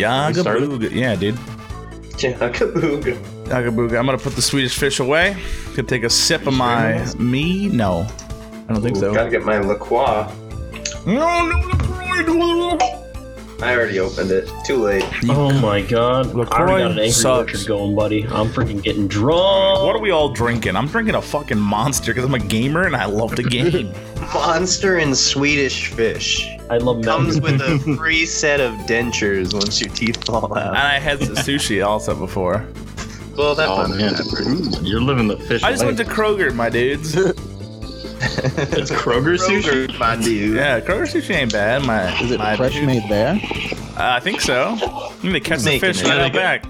Yagabooga. Yeah, dude. Jacabooga. Yagabooga. I'm gonna put the Swedish fish away. Gonna take a sip of my me. No, I don't think so. Gotta get my La Croix. No, no, LaCroix. I already opened it. Too late. Oh my god. I LaCroix already got an angry sucks. orchard going, buddy. I'm freaking getting drunk. What are we all drinking? I'm drinking a fucking monster because I'm a gamer and I love the game. Monster and Swedish fish. I love Comes with a free set of dentures once your teeth fall out. and. I had sushi also before. Well, that Oh one. man, you're living the fish. I just went to. Kroger, my dudes. It's Kroger sushi. My dude. Yeah, Kroger sushi ain't bad. My, Is it my fresh dude. made there? Uh, I think so. I think they catch the fish it. right Yeah, out back.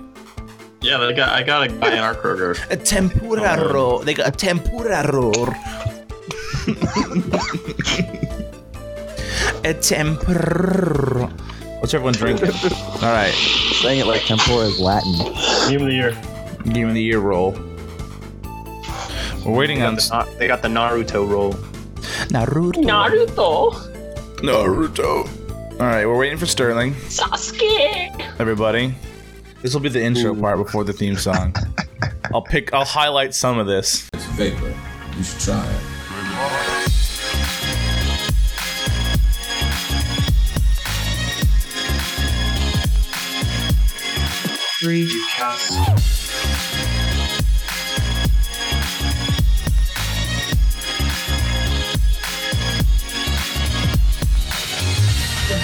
Yeah, they got, I got a guy in our Kroger. A tempura roll. They got a tempura roll. a tempura. What's everyone drinking? All right, Saying it like tempura is Latin. Game of the year. game of the year roll. We're waiting They on got, the, Na- they got the Naruto roll. Naruto. Naruto. Naruto. All right, we're waiting for Sterling. Sasuke. Everybody, this will be the intro part before the theme song. I'll pick. I'll highlight some of this. It's vapor. You should try it. The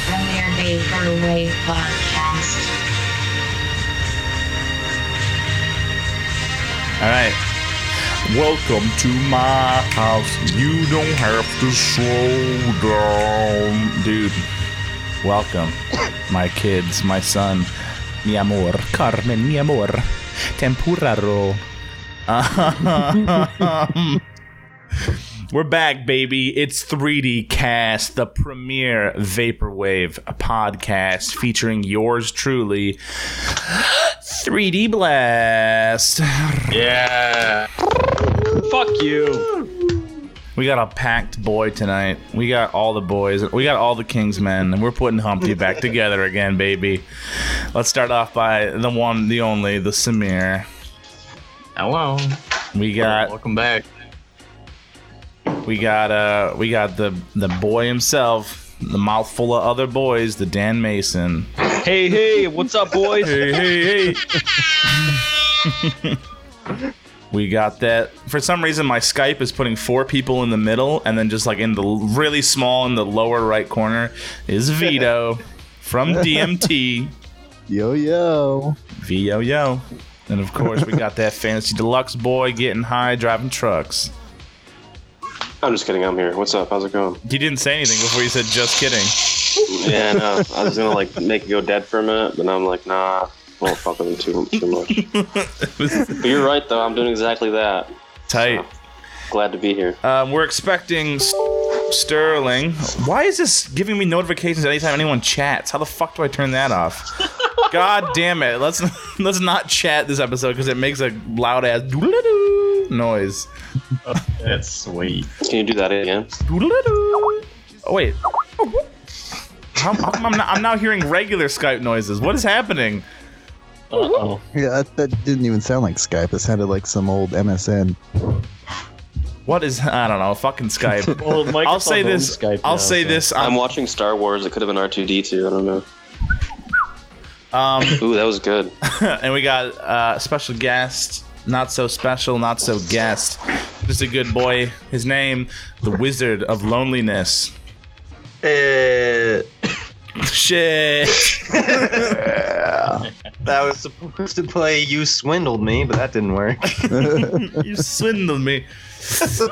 Premier Vaporwave Podcast. All right. Welcome to my house. You don't have to slow down, dude. Welcome, my kids, my son, mi amor, Carmen, mi amor, tempura roll. Um, we're back, baby. It's 3D Cast, the premier vaporwave podcast featuring yours truly, 3D Blast. Yeah. Fuck you. We got a packed boy tonight. We got all the boys. We got all the Kingsmen, and we're putting Humpty back together again, baby. Let's start off by the one, the only, the Samir. Hello. We got, Welcome back. we got, uh, we got the the boy himself, the mouthful of other boys, the Dan Mason. Hey, hey, what's up, boys? Hey, hey, hey. we got that. For some reason, my Skype is putting four people in the middle, and then just like in the really small in the lower right corner is Vito from DMT. Yo yo. Vito yo. Yo. And of course, we got that fancy deluxe boy getting high driving trucks. I'm just kidding. I'm here. What's up? How's it going? You didn't say anything before you said just kidding. Yeah, no. I was gonna like make it go dead for a minute, but I'm like, nah, won't fuck with him too too much. But you're right though. I'm doing exactly that. Tight. Glad to be here. Um, we're expecting S- Sterling. Why is this giving me notifications anytime anyone chats? How the fuck do I turn that off? God damn it! Let's let's not chat this episode because it makes a loud ass doodle-doo noise. That's sweet. Can you do that again? Oh wait. How, how come I'm, not, I'm now hearing regular Skype noises? What is happening? Uh-oh. Yeah, that, that didn't even sound like Skype. It sounded like some old MSN. What is I don't know? Fucking Skype. Well, Microsoft I'll say this. Skype I'll now, say so- this. I'm I'm, watching Star Wars. It could have been R2D2. I don't know. um, Ooh, that was good. and we got uh, special guest, not so special, not so guest, just a good boy. His name, the Wizard of Loneliness. Uh, Shit. that was supposed to play You Swindled Me, but that didn't work. you swindled me.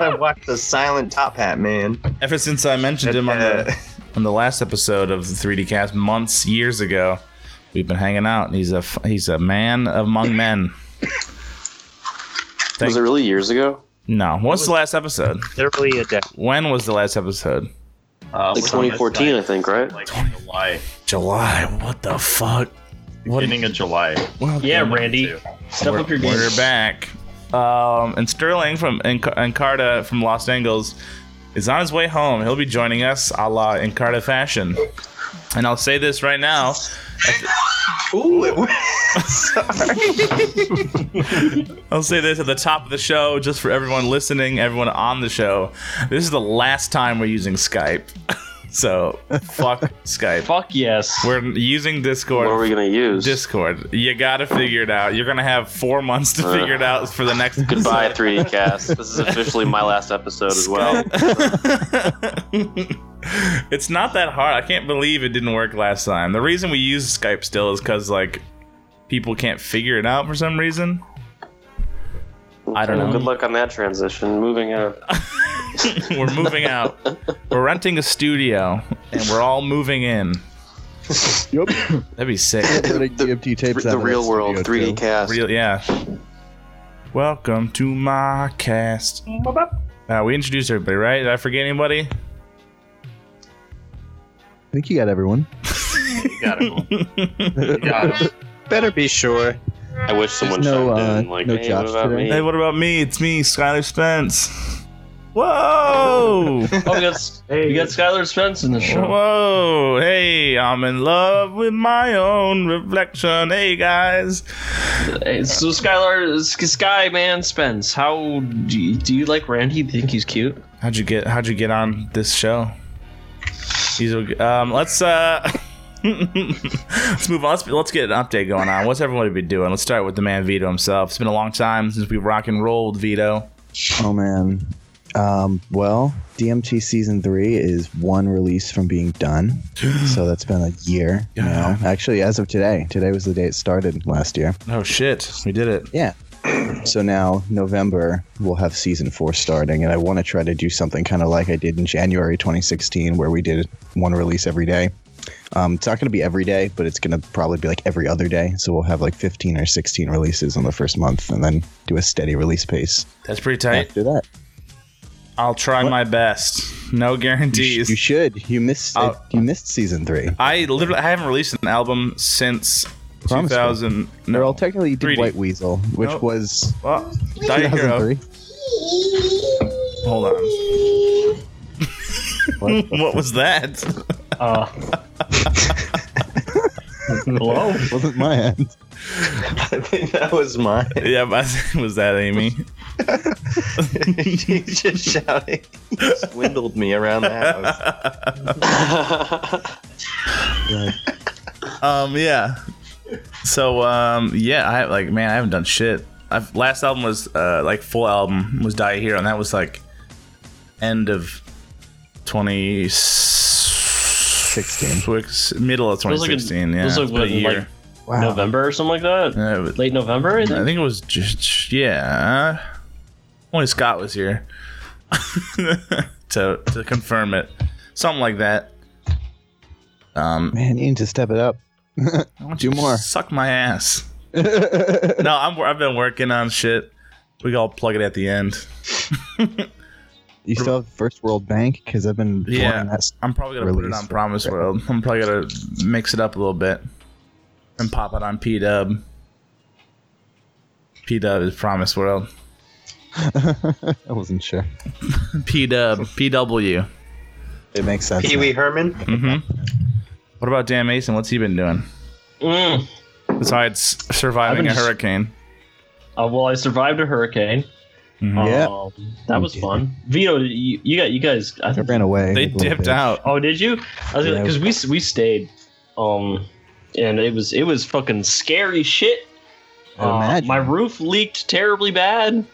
I watched The Silent Top Hat Man. Ever since I mentioned him on the on the last episode of the 3D Cast months years ago, we've been hanging out. And he's a f- he's a man among men. Thank- Was it really years ago? no, what's the last episode? Literally a day. When was the last episode? Uh, Like 2014, I think, right? Like July. July. What the fuck? What? Beginning of July. Yeah, Coming Randy. to. Step up your game. We're back. Um, and Sterling from Enc- Encarta from Los Angeles is on his way home. He'll be joining us a la Encarta fashion. And I'll say this right now. Ooh, it worked. Sorry. I'll say this at the top of the show, just for everyone listening, everyone on the show. This is the last time we're using Skype. so fuck Skype. Fuck yes. We're using Discord. What are we gonna use? Discord. You gotta figure it out. You're gonna have four months to uh, figure it out for the next. Goodbye, 3D Cast. This is officially my last episode as well. it's not that hard. I can't believe it didn't work last time. The reason we use Skype still is because like people can't figure it out for some reason. I don't know. Good luck on that transition. Moving on. we're moving out. We're renting a studio, and we're all moving in. Yep. That'd be sick. Putting DMT tapes The out real world, 3D too. Cast. Real, yeah. Welcome to my cast. Uh, we introduced everybody, right? Did I forget anybody? I think you got everyone. You got it. You got it. Better be sure. I wish someone no, chimed uh, in. Like, no hey, Josh what about today. me? Hey, what about me? It's me, Skylar Spence. Whoa! Oh, we got we got Skylar Spence in the show. Whoa! Hey, I'm in love with my own reflection. Hey, guys. Hey, so Skylar, Sky Man Spence, how do you, do you like Randy? Do you think he's cute? How'd you get? How'd you get on this show? Um. Let's uh. let's move on. Let's, let's get an update going on. What's everybody been doing? Let's start with the man Vito himself. It's been a long time since we rock and rolled Vito. Oh man. Um, well, DMT season three is one release from being done, so that's been a year now. Actually, as of today, today was the day it started last year. Oh shit, we did it. Yeah. So now November we'll have season four starting, and I want to try to do something kind of like I did in January 2016, where we did one release every day. Um, it's not going to be every day, but it's going to probably be like every other day. So we'll have like 15 or 16 releases on the first month, and then do a steady release pace That's pretty tight. after that. I'll try my best. No You, sh- guarantees. you should. You missed. You missed season three. I literally I haven't released an album since Promise me. 2000. No, Well, technically, you did 3D. White Weasel, which Nope. was Well, Die Hero. 2003. Hold on. What? what was that? Uh, hello. wasn't my end. I think that was mine. yeah, but was that Amy? She's just shouting. You swindled me around the house. Yeah. Um, yeah. So, um, yeah, I like, man, I haven't done shit. I've last album was uh like full album was Die Hero, and that was like end of 2016, middle of It was like a- 2016. it yeah, was like what, a year. like Wow. November or something like that. Yeah, was- Late November, I I think. think it was just yeah. Only Scott was here to to confirm it, something like that. Um, Man, you need to step it up. why don't do you more. Suck my ass. no, I'm I've been working on shit. We all plug it at the end. You still have First World Bank because I've been Yeah. wanting that. s- I'm probably gonna put it Release on for- Promise World. I'm probably gonna mix it up a little bit and pop it on P Dub. P Dub is Promise World. I wasn't sure. P Dub, PW. It makes sense. Pee Wee Herman. Mm-hmm. What about Dan Mason? What's he been doing Mm. besides surviving a I've been just- hurricane? Uh, well, I survived a hurricane. Mhm. Yeah. Um, that was fun. Vito, you, you got you guys. I I think. ran away. They like a little dipped bitch. out. Oh, did you? I was Yeah. because we we stayed, um, and it was it was fucking scary shit. Uh, imagine. my roof leaked terribly bad.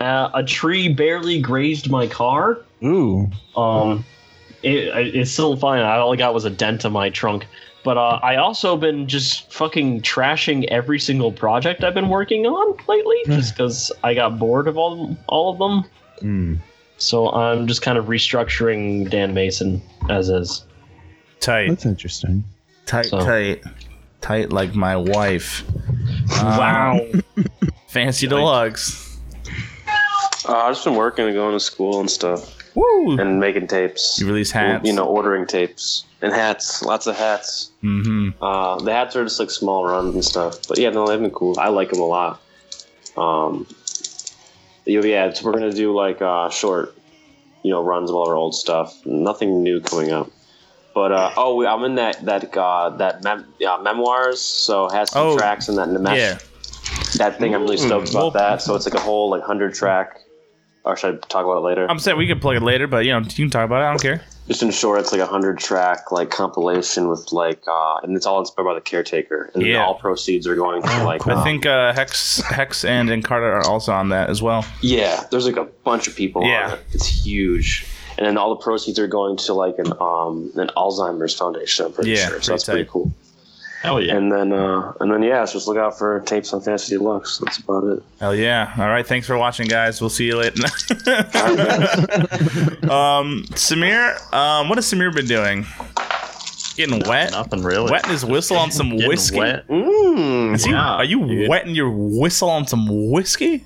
Uh, a tree barely grazed my car. Ooh. Um, it, it's still fine. All I got was a dent in my trunk. But uh, I also been just fucking trashing every single project I've been working on lately, just because I got bored of all all of them. Mm. So I'm just kind of restructuring Dan Mason as is. Tight, That's interesting. tight, So- tight, tight like my wife. Um, wow. Fancy deluxe. Uh, I've just been working and going to school and stuff, Woo! and making tapes. You release hats. You know, ordering tapes and hats. Lots of hats. Mm-hmm. Uh, the hats are just like small runs and stuff. But yeah, no, they've been cool. I like them a lot. Um, yeah, so we're gonna do like uh, short, you know, runs of all our old stuff. Nothing new coming up. But uh, oh, I'm in that that uh, that mem- yeah, memoirs. So has some Oh, tracks in that Namesh. Yeah. That thing I'm really stoked Well- about that. So it's like a whole like hundred track. Or should I talk about it later? I'm saying we can plug it later, but you know you can talk about it. I don't care. Just in short, it's like a hundred track like compilation with like, uh, and it's all inspired by the caretaker, and Yeah. all proceeds are going to like. I um, think uh, Hex, Hex, and Encarta are also on that as well. Yeah, there's like a bunch of people. Yeah. on it. it's huge, and then all the proceeds are going to like an um an Alzheimer's foundation. I'm pretty Yeah, sure, pretty so that's pretty cool. Hell yeah. And then uh and then yeah, so just look out for tapes on Fantasy Deluxe. That's about it. Hell yeah! All right, thanks for watching, guys. We'll see you later. um, Samir, um, what has Samir been doing? Getting wet, Nothing really. wetting his whistle on some Getting whiskey. wet. Mm, Is he- Yeah, are you dude. wetting your whistle on some whiskey?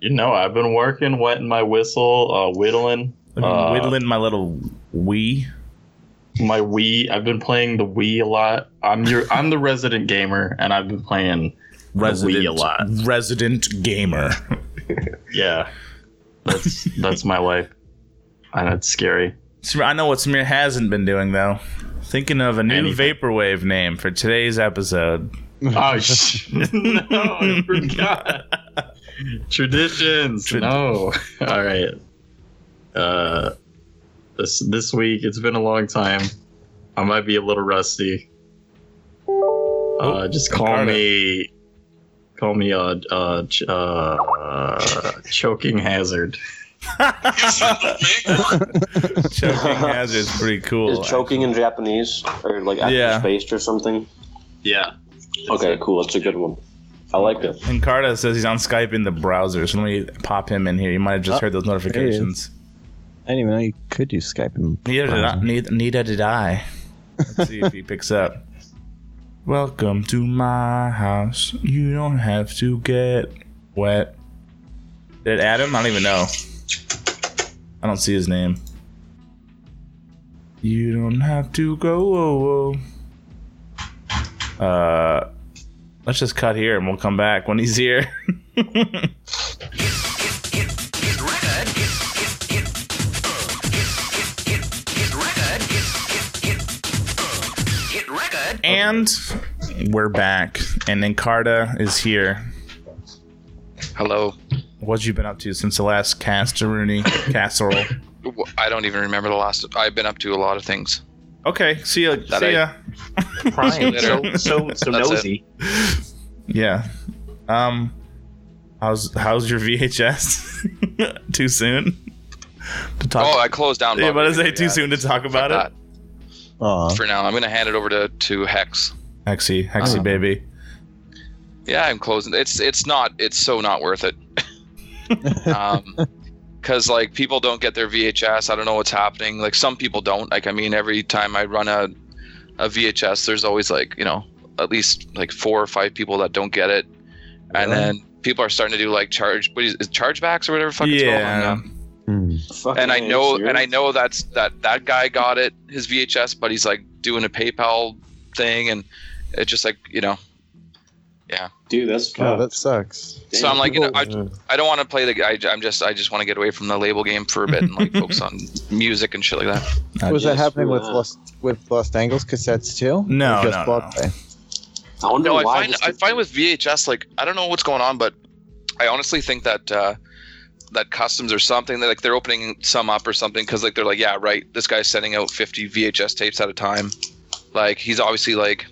You know, I've been working, wetting my whistle, uh, whittling. I've been Uh, whittling my little wee. My Wii. I've been playing the Wii a lot. I'm your I'm the resident gamer, and I've been playing Resident, Wii a lot. resident gamer. Yeah, that's that's my life, and it's scary. I know what Samir hasn't been doing though. Thinking of a new Anything. vaporwave name for today's episode. Oh sh- no, I forgot. Traditions. Trad- no. All right. Uh, this this week it's been a long time. I might be a little rusty. Uh, just call me, call me uh, uh, ch- uh, choking hazard. Choking hazard is pretty cool. is choking in Japanese or like after Yeah. spaced or something? Yeah. Okay, cool. That's a good one. I like it. And Carta says he's on Skype in the browser, so let me pop him in here. You might have just Oh, heard those notifications. I didn't even know you could do Skype and Neither did I. Neither, neither did I. Let's see if he picks up. Welcome to my house. You don't have to get wet. Did him? I don't even know. I don't see his name. You don't have to go. Uh, let's just cut here and we'll come back when he's here. And we're back, and Encarta is here. Hello. What you been up to since the last Castaruni casserole? W- I don't even remember the last. I've been up to a lot of things. Okay, see ya. That see I- ya. Crying. so Later. so so That's it. nosy. Yeah. Um, how's how's your VHS? too soon to talk. Oh, I closed down. yeah, but I Reagan, say too soon to talk Fuck about it. that. Aw. For now, I'm gonna hand it over to to Hex. Hexy, Hexy Oh. baby. Yeah, I'm closing. It's it's not. It's so not worth it. um, because like people don't get their VHS. I don't know what's happening. Like some people don't. Like I mean, every time I run a a VHS, there's always like you know at least like four or five people that don't get it, and then people are starting to do like charge what is, is it, chargebacks or whatever the fuck it's called. Yeah. Fucking and I A, know serious? and I know that's that that guy got it his VHS, but he's like doing a PayPal thing, and it's just like you know. Yeah. Dude, that's fucked. that sucks. So I'm like, you know, I, I don't want to play the. I, I'm just I just want to get away from the label game for a bit and like focus on music and shit like that. was that happening with. Lost with Lost Angles cassettes too? No, Or just no, Broadway? I wonder No, I find I find with VHS like I don't know what's going on, but I honestly think that uh, that customs or something that like they're opening some up or something because like they're like yeah right this guy's sending out 50 VHS tapes at a time, like he's obviously like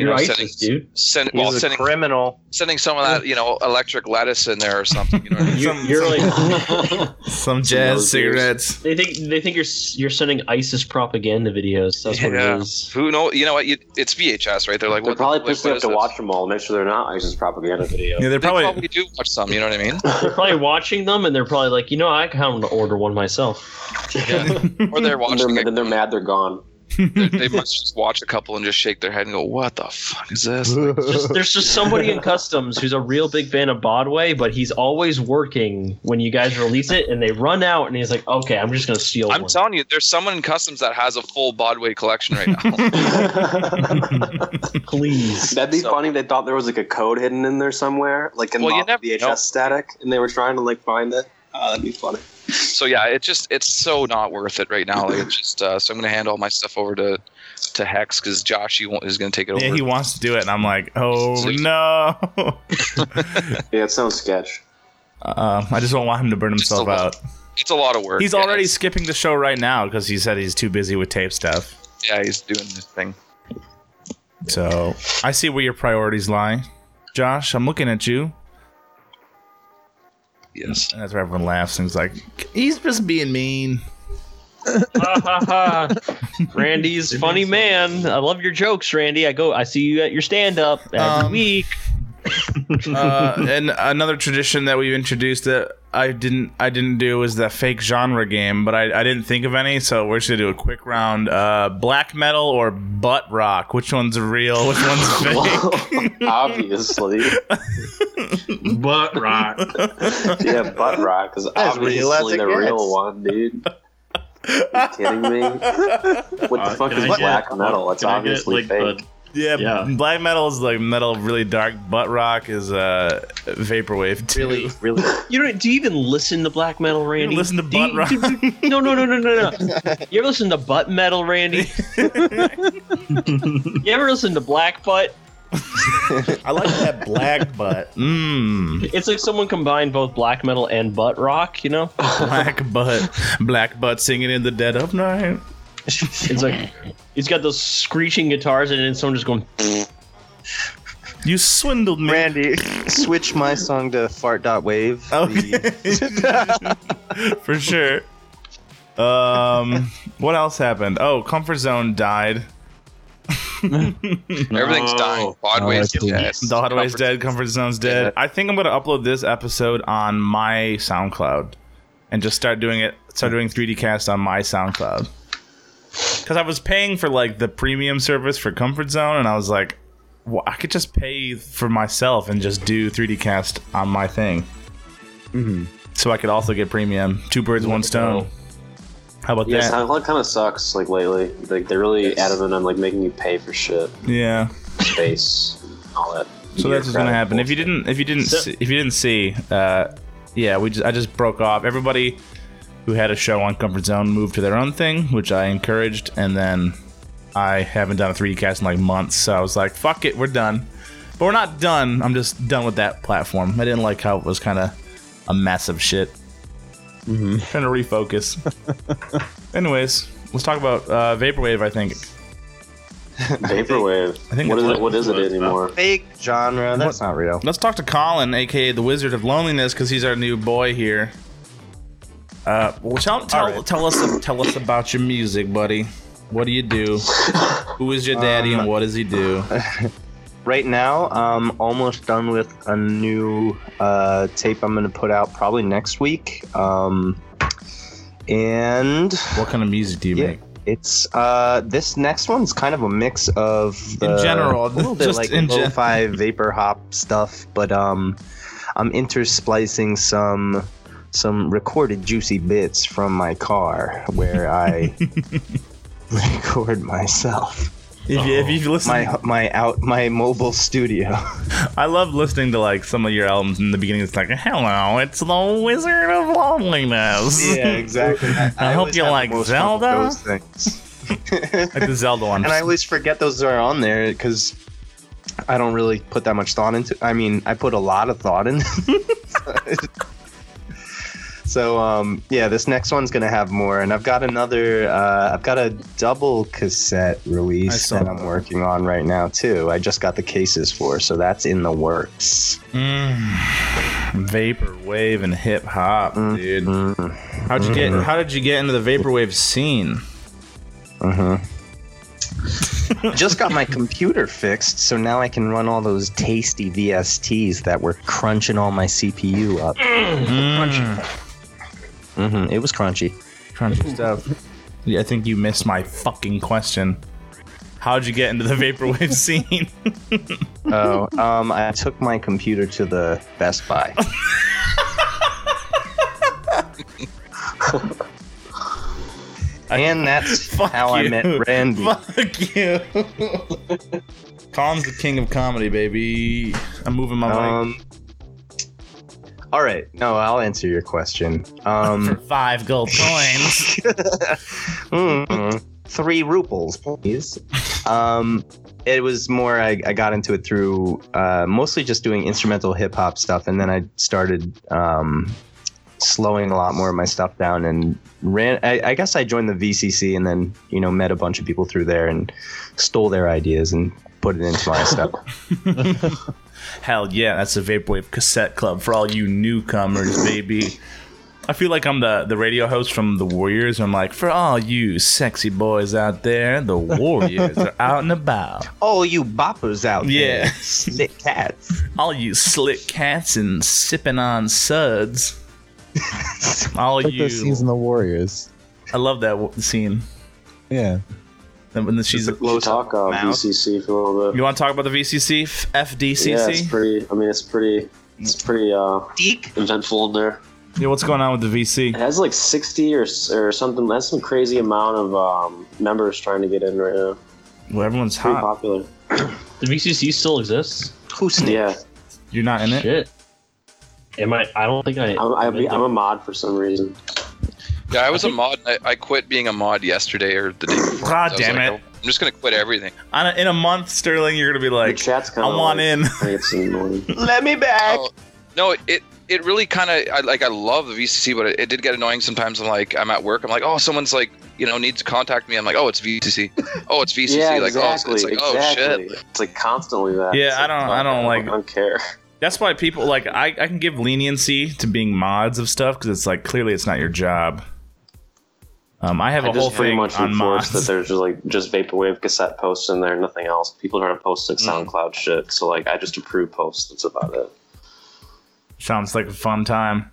you You're know ISIS, sending dude. send, well sending criminal. sending some of that you know electric lettuce in there or something. You know what I mean? You're, you're like Some jazz those cigarettes. they think they think you're you're sending ISIS propaganda videos. That's what Yeah. it is. Who know? You know what? You, it's VHS, right? They're like, They're what, probably like, pissed what enough is to this? watch them all, make sure they're not ISIS propaganda videos. Yeah, they're They probably, probably. do watch some. You know what I mean? They're probably watching them and they're probably like, you know, I kind of order one myself. Yeah. or they're And watching. they're, it. then they're mad they're gone. They, they must just watch a couple and just shake their head and go, "What the fuck is this?" Just, there's just somebody in customs who's a real big fan of Bodway, but he's always working when you guys release it, and they run out, and he's like, okay, I'm just gonna steal it I'm one. telling you, there's someone in customs that has a full Bodway collection right now. Please. That'd be So- funny. They thought there was like a code hidden in there somewhere, like in Well, you mock never VHS know. static, and they were trying to like find it. Oh, that'd be funny. So yeah, it just it's so not worth it right now. Like it's just uh, so I'm gonna hand all my stuff over to to Hex because Josh he won't, is gonna take it over. Yeah, he wants to do it, and I'm like, oh no. Yeah, it sounds sketch. Uh, I just don't want him to burn himself lot. out. It's a lot of work. He's yeah, already skipping the show right now because he said he's too busy with tape stuff. yeah, he's doing this thing. So I see where your priorities lie, Josh. I'm looking at you, Yes. and that's where everyone laughs. And he's like, he's just being mean. Ha, ha, ha. Randy's funny man. I love your jokes, Randy. I go. I see you at your stand up every Um, week. Uh, and another tradition that we've introduced that I didn't I didn't do was the fake genre game, but I, I didn't think of any, so we're just gonna do a quick round. Uh, black metal or butt rock? Which one's real? Which one's fake? obviously. Butt rock. Yeah, butt rock is As real as obviously it the gets. real one, dude. you kidding me? What the Uh, fuck is I get- black metal? It's Can I get, obviously like, fake. the- yeah, Yeah. black metal is like metal, really dark. Butt rock is uh, vaporwave. Too. Really, really. You know? Do you even listen to black metal, Randy? You listen to Do you- butt rock? do- do- no, no, no, no, no, no. You ever listen to butt metal, Randy? you ever listen to black butt? I like that black butt. Mmm. It's like someone combined both black metal and butt rock. You know? Black butt, black butt singing in the dead of night. It's like he's got those screeching guitars, and then someone just going. You swindled me. Randy, switch my song to fart.wave. Oh, The- for sure. Um, what else happened? Oh, Comfort Zone died. Everything's No. dying. Podway's Oh, dead. The Hotway's dead. Comfort Zone's dead. I think I'm gonna upload this episode on my SoundCloud and just start doing it. Start doing 3D cast on my SoundCloud. Because I was paying for like the premium service for Comfort Zone, and I was like, well, I could just pay for myself and just do 3D cast on my thing. Mhm. So I could also get premium. Two birds, one stone. How about that? Yeah, that? SoundCloud kind of sucks. Like lately, like they're really adamant on like making you pay for shit, Yeah. space, all that. So that's what's gonna bureaucratic happen. If you didn't, if you didn't, So- see, if you didn't see, uh, yeah, we just, I just broke off. Everybody who had a show on Comfort Zone moved to their own thing, which I encouraged, and then I haven't done a 3D cast in like months. So I was like, fuck it, we're done. But we're not done. I'm just done with that platform. I didn't like how it was kind of a mess of shit. Mhm. Trying to refocus. Anyways, let's talk about uh, vaporwave. I think. vaporwave. I think what is it? What is it anymore? Fake genre. That's not real. Let's talk to Colin, aka the Wizard of Loneliness, because he's our new boy here. Uh, well, tell tell, right. tell us tell us about your music, buddy. What do you do? Who is your daddy, Um, and what does he do? Right now, I'm almost done with a new uh, tape I'm going to put out probably next week. Um, and What kind of music do you yeah, make? it's uh, this next one's kind of a mix of the, general, a little bit like in gen- lo-fi vapor hop stuff, but um, I'm intersplicing some some recorded juicy bits from my car where I record myself. If you, if you listen, My my out my mobile studio. I love listening to like some of your albums in the beginning. It's like, "Hello, it's the Wizard of Loneliness." Yeah, exactly. I hope you like most fun with Zelda. those things. like the Zelda one. and I always forget those are on there because I don't really put that much thought into. I mean, I put a lot of thought in. So um, yeah, this next one's gonna have more, and I've got another. Uh, I've got a double cassette release saw that I'm working on right now too. I just got the cases for, so that's in the works. Mm. Vapor wave and hip hop, dude. Mm, How'd you get? How did you get into the vaporwave scene? mhm. just got my computer fixed, so now I can run all those tasty VSTs that were crunching all my CPU up. Mm. Hmm It was crunchy. Crunchy stuff. I think you missed my fucking question. How'd you get into the vaporwave scene? Oh, um, I took my computer to the Best Buy. and that's Fuck how I met Randy. Fuck you. Colin's the king of comedy, baby. I'm moving my mic. All right. No, I'll answer your question. Um, For five gold coins. mm, three ruples, please. Um, it was more. I, I got into it through uh, mostly just doing instrumental hip hop stuff, and then I started um, slowing a lot more of my stuff down and ran. I, I guess I joined the VCC and then you know met a bunch of people through there and stole their ideas and put it into my stuff. Hell yeah, that's the Vaporwave Cassette Club for all you newcomers, baby. I feel like I'm the, the radio host from the Warriors. I'm like, for all you sexy boys out there, the Warriors are out and about. All you boppers out Yeah. there, slick cats. All you slick cats and sipping on suds. All Like you. those scenes in the Warriors. I love that w- scene. Yeah. And when she's. We'll talk uh, Mouth. VCC for a little bit. You want to talk about the VCC? F- FDCC? Yeah, it's pretty. I mean, it's pretty. It's pretty uh, Deek. eventful in there. Yeah, what's going on with the VC? It has like 60 or or something. That's some crazy amount of um, members trying to get in right now. Well, everyone's Pretty hot. popular. The VCC still exists. Who's Yeah, You're not in it? Shit. Am I? I don't think I. I'm, I'm, I'm a mod for some reason. Yeah, I was a mod. I, I quit being a mod yesterday or the day before. God I damn like, it. "Oh, I'm just gonna quit everything. On a, in a month, Sterling, you're gonna be The like, chat's I kind of. want in. It's annoying. Let me back. Oh, no, it it really kind of I, like I love the VCC, but it, it did get annoying sometimes. I'm like I'm at work. I'm like, oh, someone's like you know needs to contact me. I'm like, oh, it's VCC. Oh, it's VCC. yeah, like oh, it's, it's like oh shit. It's like constantly that. Yeah, It's I don't- I don't like- I don't care. That's why people like I, I can give leniency to being mods of stuff because it's like clearly it's not your job. Um, I have I a whole thing much on mods. that there's just like just vaporwave cassette posts in there, nothing else. People trying to post like Mm. SoundCloud shit, so like I just approve posts. That's about it. Sounds like a fun time.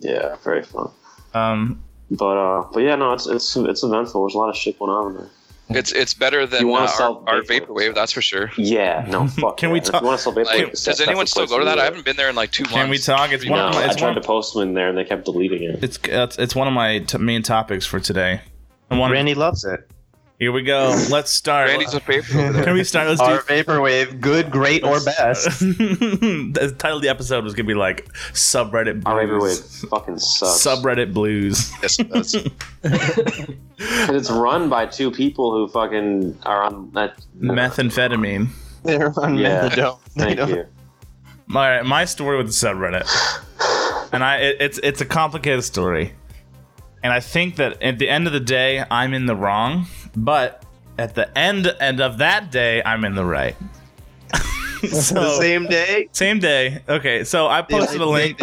Yeah, very fun. Um, But uh, but yeah, no, it's it's it's eventful. There's a lot of shit going on in there. It's it's better than uh, our, sell our vaporwave. vaporwave, that's for sure. Yeah, no, fuck. Can yeah. we If talk- You want to sell vaporwave Like, cassettes, does anyone that's still go to that? I haven't been there in like two can we talk? It's one No, of my, I it's tried one, to post them in there and they kept deleting it. it's, it's it's one of my t- main topics for today. I want Randy loves it. Here we go. Let's start. Randy's a paper. Can we start? Let's Our do. vaporwave, good, great, or best. the title of the episode was gonna be like subreddit Our blues. vaporwave fucking sucks. Subreddit blues. Yes, it does. 'Cause it's run by two people who fucking are on that. Methamphetamine. They're on Yeah. methadone. Thank you. All right, my story with the subreddit, and I it, it's it's a complicated story, and I think that at the end of the day, I'm in the wrong, but at the end end of that day, I'm in the right. so the same day. same day. Okay, so I posted a link.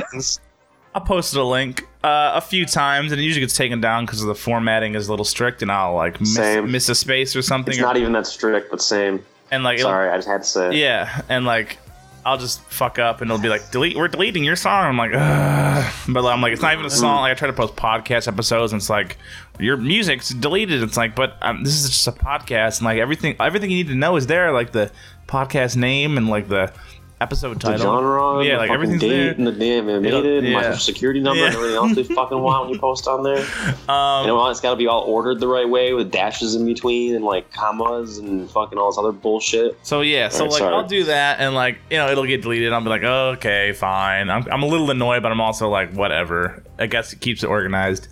I posted a link uh, a few times, and it usually gets taken down because the formatting is a little strict, and I'll like miss, miss a space or something, It's or- not even that strict, but same. and like Sorry, I just had to say. it. yeah, and like I'll just fuck up and it'll be like delete. We're deleting your song. I'm like, Ugh. but I'm like, it's not even a song. Like I try to post podcast episodes, and it's like your music's deleted. It's like, but um, this is just a podcast, and like everything, everything you need to know is there, like the podcast name and like the episode The title. genre, yeah, the like everything's date, there. and the damn It'll- animated, and my yeah. social security number, and everything else they fucking want when you post on there. Um, You know, it's got to be all ordered the right way with dashes in between and like commas and fucking all this other bullshit. So yeah, so Alright, like sorry. I'll do that, and like you know it'll get deleted. I'll be like, okay, fine. I'm I'm a little annoyed, but I'm also like, whatever. I guess it keeps it organized.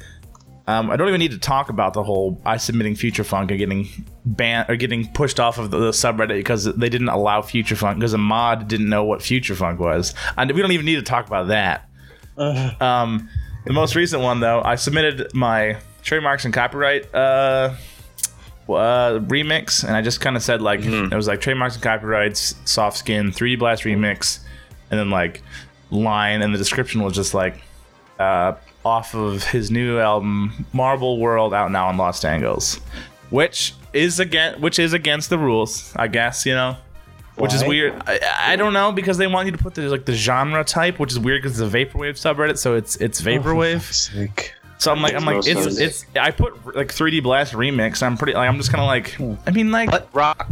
Um, I don't even need to talk about the whole I submitting Future Funk and getting banned or getting pushed off of the, the subreddit because they didn't allow Future Funk because a mod didn't know what Future Funk was. And we don't even need to talk about that. Um, the most recent one though, I submitted my trademarks and copyright uh, uh, remix, and I just kind of said like it was like trademarks and copyrights, soft skin, 3D blast remix, and then like line, and the description was just like uh, off of his new album Marble World out now in Los Angeles, which is again which is against the rules, I guess you know. Which is weird. I, I don't know because they want you to put the like the genre type, which is weird because it's a vaporwave subreddit, so it's it's vaporwave. Sick. So I'm like, I'm like, it's sense. it's. I put like 3D Blast remix. I'm pretty like, I'm just kind of like, I mean, like, Butt rock.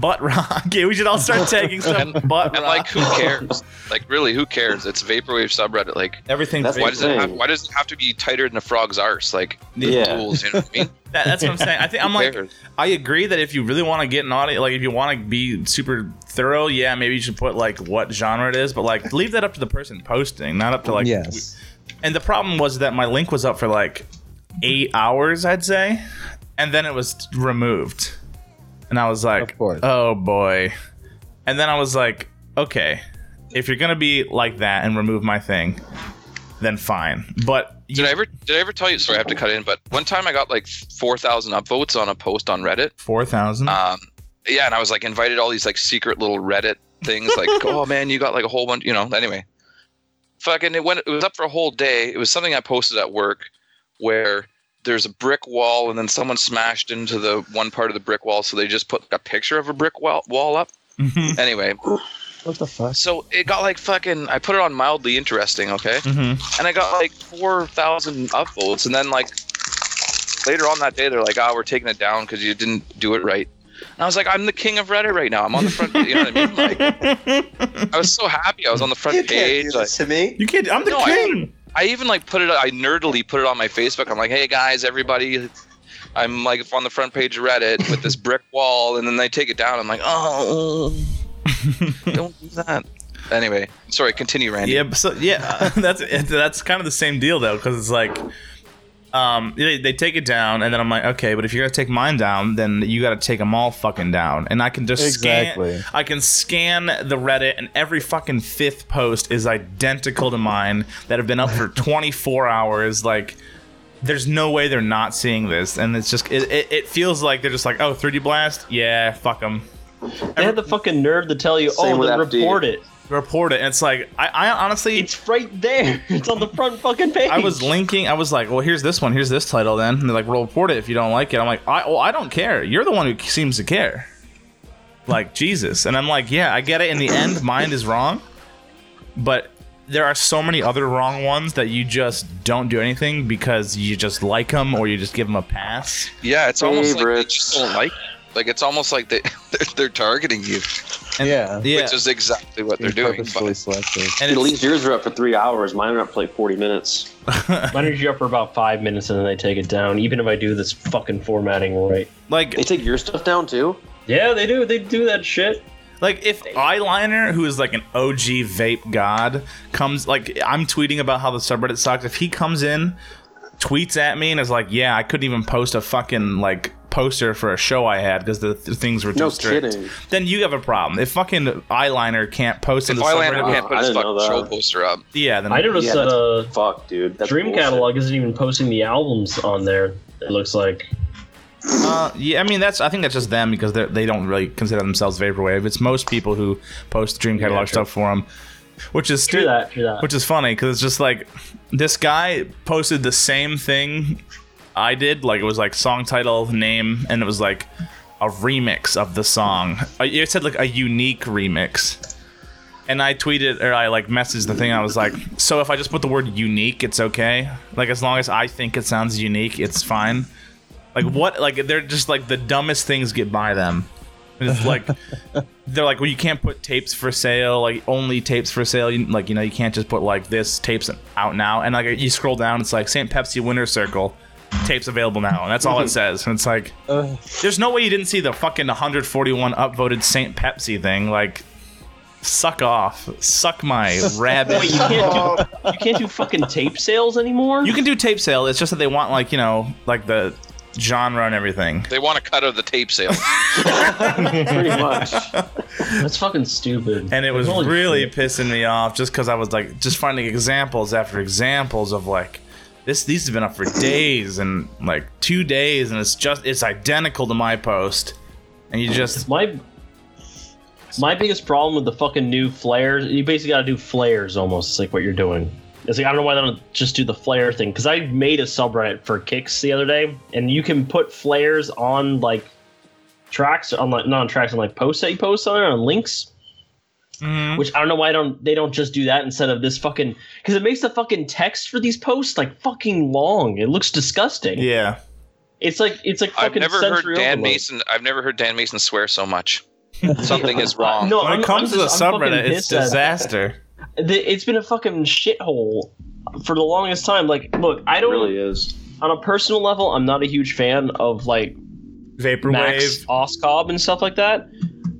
Butt rock. Yeah, we should all start tagging stuff And- butt And rock. like, who cares? like, really, who cares? It's vaporwave subreddit. Like, everything. That's why does it have, why does it have to be tighter than a frog's arse? Like, Yeah. rules, you know what I mean? That, that's what I'm saying. I think I'm like. I agree that if you really want to get an audience, like if you want to be super thorough, yeah, maybe you should put like what genre it is, but like leave that up to the person posting, not up to like. yes. And the problem was that my link was up for like eight hours, I'd say, and then it was removed, and I was like, oh boy. And then I was like, okay, if you're gonna be like that and remove my thing, then fine. But Did I ever did I ever tell you? Sorry, I have to cut in. But one time I got like four thousand upvotes on a post on Reddit. four thousand. Um, yeah, and I was like invited all these like secret little Reddit things. Like, oh man, you got like a whole bunch. You know. Anyway, fucking it went. It was up for a whole day. It was something I posted at work where there's a brick wall and then someone smashed into the one part of the brick wall, so they just put a picture of a brick wall wall up. Mhm. Anyway, What the fuck? so it got like fucking. I put it on mildly interesting. Okay Mhm. and I got like four thousand upvotes, and then like later on that day, they're like, "Oh, we're taking it down because you didn't do it right." And I was like, "I'm the king of Reddit right now. I'm on the front. You know what I mean? Like, I was so happy. I was on the front You can't page. do Like, this to me. You can't. I'm the No, I- king. I even like put it. I nerdily put it on my Facebook. I'm like, "Hey guys, everybody." I'm like on the front page of Reddit with this brick wall, and then they take it down. I'm like, oh, don't do that. Anyway, sorry. Continue, Randy. Yeah, so yeah, that's that's kind of the same deal though, because it's like, um, they, they take it down, and then I'm like, okay, but if you're gonna take mine down, then you got to take them all fucking down, and I can just Exactly. scan, I can scan the Reddit, and every fucking fifth post is identical to mine that have been up for 24 hours, like. There's no way they're not seeing this, and it's just it, it, it feels like they're just like, oh, 3D blast, yeah, fuck them, They had the fucking nerve to tell you, Same oh, then FD. report it. Report it. And it's like I, I honestly, It's right there. It's on the front fucking page. I was linking. I was like, "Well, here's this one. Here's this title." Then and they're like, "We'll report it if you don't like it." I'm like, "I, well, I don't care. You're the one who seems to care." Like Jesus, and I'm like, "Yeah, I get it. In the end, mine is wrong, but there are so many other wrong ones that you just don't do anything because you just like them or you just give them a pass." Yeah, it's almost like they Favorites. just don't like. Like it's almost like they they're, they're targeting you, yeah. Yeah, which is exactly what they're Being doing. purposefully But selective. and At least yours are up for three hours. Mine are up for like 40 minutes. Mine is up for about five minutes and then they take it down, even if I do this fucking formatting right. like They take your stuff down too? Yeah, they do. They do that shit. Like if eyeliner, who is like an OG vape god, comes like I'm tweeting about how the subreddit sucks. If he comes in, tweets at me and is like, "Yeah, I couldn't even post a fucking like poster for a show I had because the th- things were too No strict." kidding. Then you have a problem. If fucking eyeliner can't post in if the Eyeliner subreddit, can't put I his didn't fucking show poster up, yeah, then I noticed Yeah, that that's- uh, Fuck, dude. That's Dream bullshit. Catalog isn't even posting the albums on there. It looks like. Uh, yeah, I mean that's. I think that's just them because they they don't really consider themselves vaporwave. It's most people who post Dream Catalogue true. stuff for them, which is True that. True that. which is funny because it's just like this guy posted the same thing I did. Like it was like song title, name, and it was like a remix of the song. Uh, It said like a unique remix. And I tweeted or I like messaged the thing. I was like, so if I just put the word unique, it's okay. Like as long as I think it sounds unique, it's fine. Like what? Like they're just like the dumbest things get by them. It's like they're like, well, you can't put tapes for sale, like only tapes for sale. You, like you know, you can't just put like this tapes out now. And like you scroll down, it's like St. Pepsi Winter Circle tapes available now, and that's all it mhm. says. And it's like, there's no way you didn't see the fucking 141 upvoted St. Pepsi thing. Like, suck off, suck my rabbit. Wait, you can't do you can't do fucking tape sales anymore. You can do tape sale. It's just that they want like you know like the genre and everything. they want a cut of the tape sale. Pretty much. That's fucking stupid. and it was Holy really shit. pissing me off just because I was like just finding examples after examples of like this these have been up for days and like two days and it's just it's identical to my post and you just my my biggest problem with the fucking new flares. You basically got to do flares almost. It's like what you're doing. It's like I don't know why they don't just do the flare thing because I made a subreddit for kicks the other day, and you can put flares on like tracks on like not tracks on like posts that you post on on links. Mhm. Which I don't know why don't they don't just do that instead of this fucking because it makes the fucking text for these posts like fucking long. It looks disgusting. yeah It's like it's like I've never heard Dan overload. Mason. I've never heard Dan Mason swear so much. Something is wrong. No, When I'm- it comes I'm to the just- I'm subreddit, it's disaster. The- It's been a fucking shithole for the longest time. Like, look, I don't. really is. On a personal level, I'm not a huge fan of like Vaporwave. Max Oscob and stuff like that.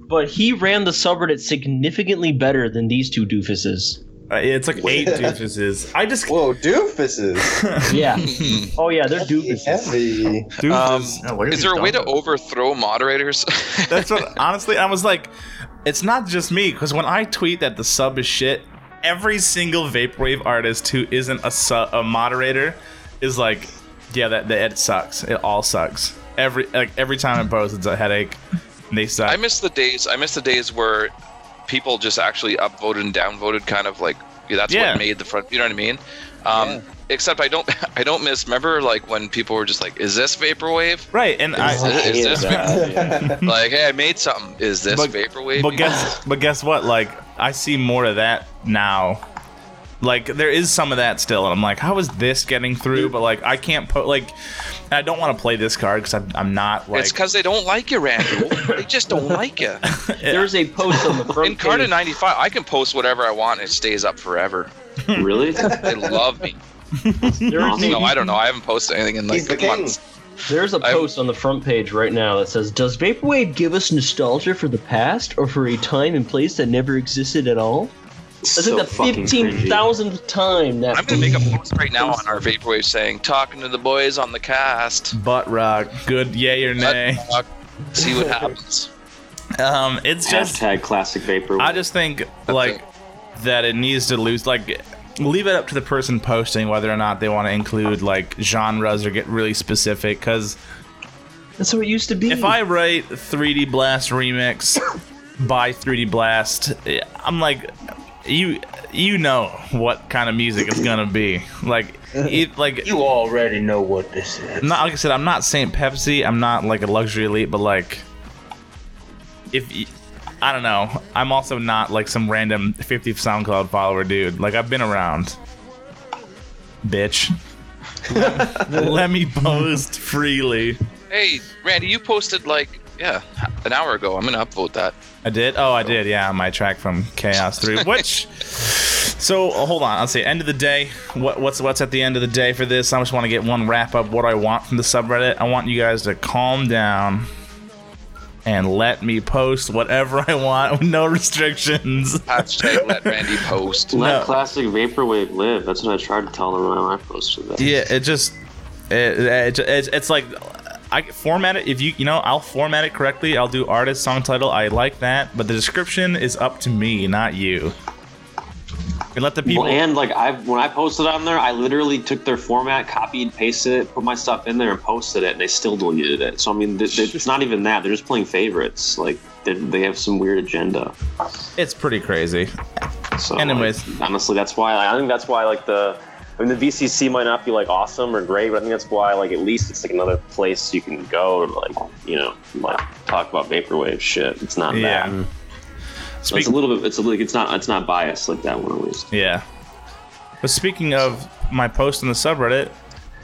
But he ran the subreddit significantly better than these two doofuses. Uh, it's like eight doofuses. I just Whoa, doofuses. Yeah. oh yeah, they're doofuses. Heavy. doofus. Yeah, where Is did there a way to dump overthrow moderators? That's what honestly I was like, it's not just me because when I tweet that the sub is shit, every single vaporwave artist who isn't a su- a moderator is like, yeah, that, that it sucks. It all sucks. Every like every time I post, it's a headache. And they suck. I miss the days. I miss the days where people just actually upvoted and downvoted, kind of like yeah, that's Yeah. what made the front. You know what I mean? Um, Except I don't. I don't miss. Remember, like when people were just like, "Is this vaporwave?" right, and I. Is, is this Yeah. like, "Hey, I made something." Is this But- vaporwave? But guess, but guess what? Like, I see more of that now. Like, there is some of that still, and I'm like, how is this getting through? But like, I can't put like, I don't want to play this card because I'm, I'm not like. it's because they don't like you, Randall. they just don't like you. There's a post on the front page. Encarta page. 95, I can post whatever I want. and It stays up forever. really? They love me. There's a, No, I don't know. I haven't posted anything in like the months. there's a I- post on the front page right now that says, "Does vaporwave give us nostalgia for the past or for a time and place that never existed at all?" That's so like the fucking fifteen cringy. thousandth time that. I'm gonna make a post right now on our vaporwave saying, "Talking to the boys on the cast." butt rock. Good, yay or nay. Talk, See what happens. Um, it's just. Hashtag classic vapor. I just think like that it needs to lose like leave it up to the person posting whether or not they want to include like genres or get really specific because That's how it used to be. if I write 3D Blast remix by 3D Blast, eh, I'm like, you you know what kind of music it's gonna be. Like, it, like You already know what this is. not like I said, I'm not Saint Pepsi. I'm not like a luxury elite, but like, if I don't know, I'm also not like some random 50 SoundCloud follower dude. Like I've been around, bitch. Let me post freely. Hey, Randy, you posted like yeah an hour ago. I'm gonna upvote that. I did. Oh, I did. Yeah, my track from Chaos Three. Which, so uh, hold on. I'll say end of the day. What what's what's at the end of the day for this? I just want to get one wrap up. What I want from the subreddit. I want you guys to calm down and let me post whatever I want with no restrictions. Hashtag let Randy post. Let No. classic vaporwave live. That's what I tried to tell them when I posted that. Yeah, it just it, it, it, it's like I format it if you you know I'll format it correctly. I'll do artist song title. I like that, but the description is up to me, not you. And let the people. Well, and like I when I posted on there, I literally took their format, copied, pasted it, put my stuff in there, and posted it, and they still deleted it. So I mean, th- th- it's not even that; they're just playing favorites. Like they they have some weird agenda. it's pretty crazy. So Anyways. like, honestly, that's why I think that's why like the. I mean, the VCC might not be like awesome or great, but I think that's why, like, at least it's like another place you can go to, like, you know, like talk about vaporwave shit. It's not Yeah. that. So Speak- it's a little bit. It's a, like it's not. It's not biased like that one at least. Yeah. But speaking of my post in the subreddit,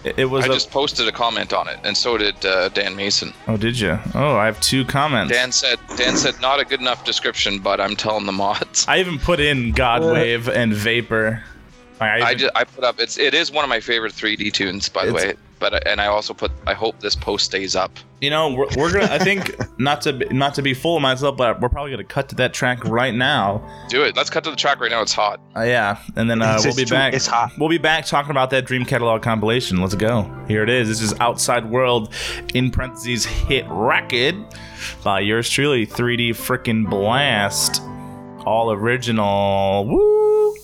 it, it was I a- just posted a comment on it, and so did uh, Dan Mason. Oh, did you? Oh, I have two comments. Dan said, "Dan said not a good enough description, but I'm telling the mods." I even put in Godwave and Vapor. I, I just I put up it's it is one of my favorite 3D tunes by the way. But and I also put I hope this post stays up. You know, we're, we're gonna. I think not to be, not to be full of myself, but we're probably gonna cut to that track right now. Do it. Let's cut to the track right now. It's hot. Uh, yeah, and then uh, we'll be true. back. It's hot. We'll be back talking about that Dream Catalogue compilation. Let's go. Here it is. This is Outside World in parentheses hit record by yours truly, 3D freaking blast, all original. Woo!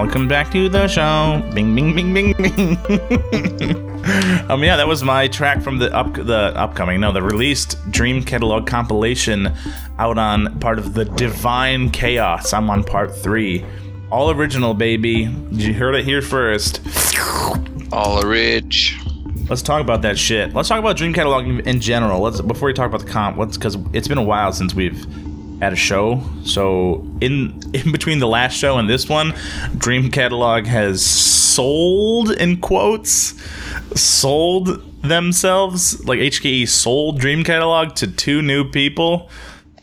Welcome back to the show. Bing, bing, bing, bing, bing. um, yeah, that was my track from the up the upcoming, no, the released Dream Catalogue compilation out on part of the Divine Chaos. I'm on part three. All original, baby. You heard it here first. All rich. Let's talk about that shit. Let's talk about Dream Catalogue in- in general. Let's before we talk about the comp. Let's because it's been a while since we've had a show. So in in between the last show and this one, Dream Catalogue has sold in quotes sold themselves like HKE sold Dream Catalogue to two new people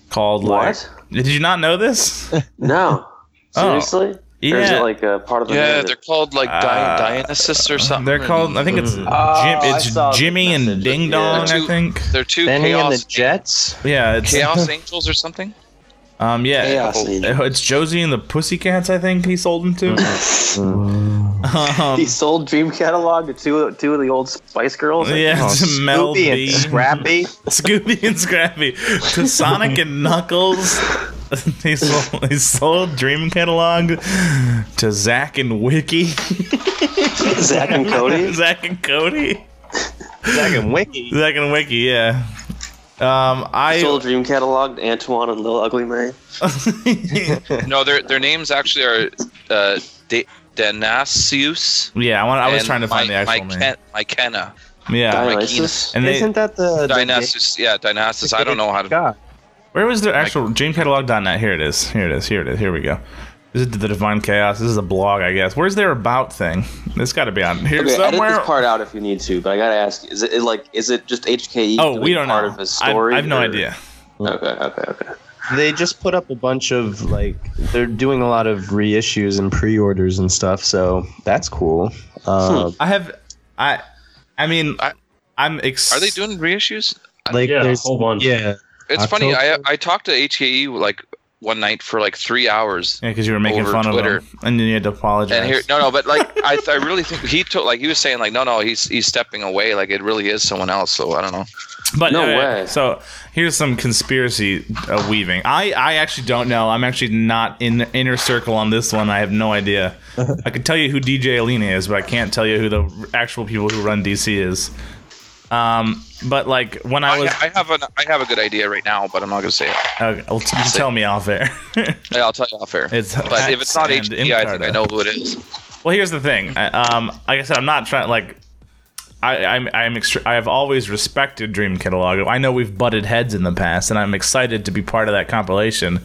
called like. What? Did you not know this? No. Oh, Seriously? Or is it like a part of the Yeah, they're called like Di- Uh, Dionysus or something. They're called. I think it's Jim. Oh, It's Jimmy and message. Ding Yeah. Dong. Two- I think. They're two Benny and chaos the Jets. Yeah, it's chaos angels or something. Um, yeah, Chaos oh, it's Josie and the Pussycats. I think he sold them to. um, he sold Dream Catalogue to two, two of the old Spice Girls. yeah, Oh, to Mel Scooby B, and Scrappy. Scooby and Scrappy, to Sonic and Knuckles. he sold, he sold Dream Catalogue to Zach and Wiki. Zach and Cody. Zach and Cody. Zach and Wiki. Zach and Wiki, yeah. Um, I Soul Dream Catalogue, Antoine and Lil Ugly Man. No, their their names actually are uh, De- Danasius. yeah, I want. I was trying to find the actual Mi- name. Mykenna. Yeah, Dionysus. and they, Isn't that the, the Yeah, Dionysus. I don't know how to. God? where was the actual dreamcatalog.net? Here it is. Here it is. Here it is. Here we go. This is the Divine Chaos. This is a blog, I guess. Where's their about thing? It's got to be on here Okay, edit somewhere. this part out if you need to, but I gotta ask: Is it it like is it just HKE? Oh, we don't part know. of his I, story. I have no or- idea. Okay, okay, okay. They just put up a bunch of like they're doing a lot of reissues and pre-orders and stuff, so that's cool. Uh, I have. I. I mean, I- I'm. Ex- Are they doing reissues? like Yeah, a whole bunch. Yeah, It's funny. I I talked to HKE like one night for like three hours. Yeah, because you were making fun Twitter. of him, and then you had to apologize. And here, no, no, but like I, I really think he took like he was saying like no, no, he's he's stepping away. Like it really is someone else. So I don't know. But No uh, way. So here's some conspiracy uh, weaving. I, I actually don't know. I'm actually not in the inner circle on this one. I have no idea. I could tell you who DJ Alina is, but I can't tell you who the actual people who run DC is. Um, but like when I I, was, I have an I have a good idea right now, but I'm not gonna say it. okay, well, you can tell me off air. Yeah, I'll tell you off air. It's but if it's not and HKE, I think I know who it is. Well, here's the thing. I- Um, like I said, I'm not trying. Like, I, I'm, I'm extre- I have always respected Dream Catalogue. I know we've butted heads in the past, and I'm excited to be part of that compilation.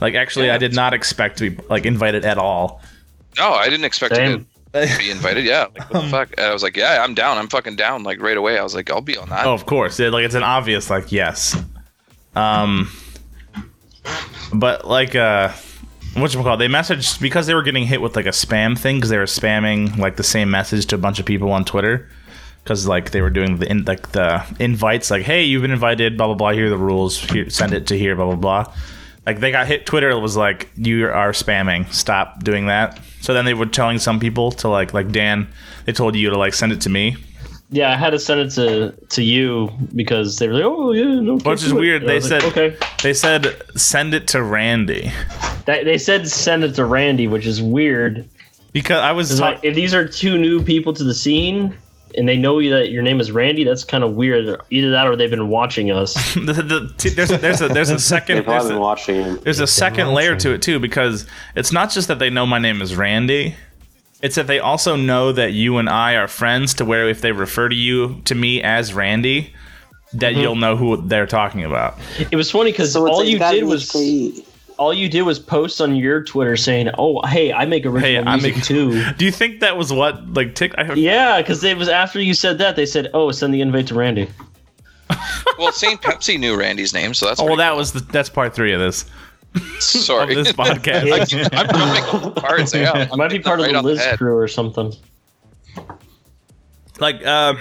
Like, actually, I did not expect to be like invited at all. No, I didn't expect Same. to be invited. Yeah, like what the fuck? And I was like, yeah, I'm down. I'm fucking down. Like right away, I was like, I'll be on that. Oh, of course. Yeah, like it's an obvious like yes. Um, but like uh, what you call? They messaged because they were getting hit with like a spam thing because they were spamming like the same message to a bunch of people on Twitter. Because like they were doing the in, like the invites, like hey, you've been invited, blah blah blah. Here are the rules. Here, send it to here, blah blah blah. Like they got hit. Twitter it was like, you are spamming. Stop doing that. So then they were telling some people to like like Dan. They told you to like send it to me. Yeah, I had to send it to to you because they were like, "Oh yeah, no." Which is weird. They was like, said okay. They said send it to Randy They, they said send it to Randy, which is weird. because I was like if these are two new people to the scene and they know that your name is Randy, that's kind of weird. Either that or they've been watching us. the, the, t- there's a, there's a there's a They've second there's probably been a, watching him. there's a second layer to it too because it's not just that they know my name is Randy. It's that they also know that you and I are friends to where if they refer to you to me as Randy, that Mm-hmm. you'll know who they're talking about. It was funny because all you did was all you did was post on your Twitter saying, "Oh, hey, I make original Hey, I music make- too." Do you think that was what like tick? I, Yeah, because it was after you said that they said, "Oh, send the invite to Randy." Well, St. Pepsi knew Randy's name, so that's Oh, well, pretty that was the, that's part three of this sorry. of this podcast. I'm dropping parts. Yeah, It might be part of right the Liz head. crew or something. like uh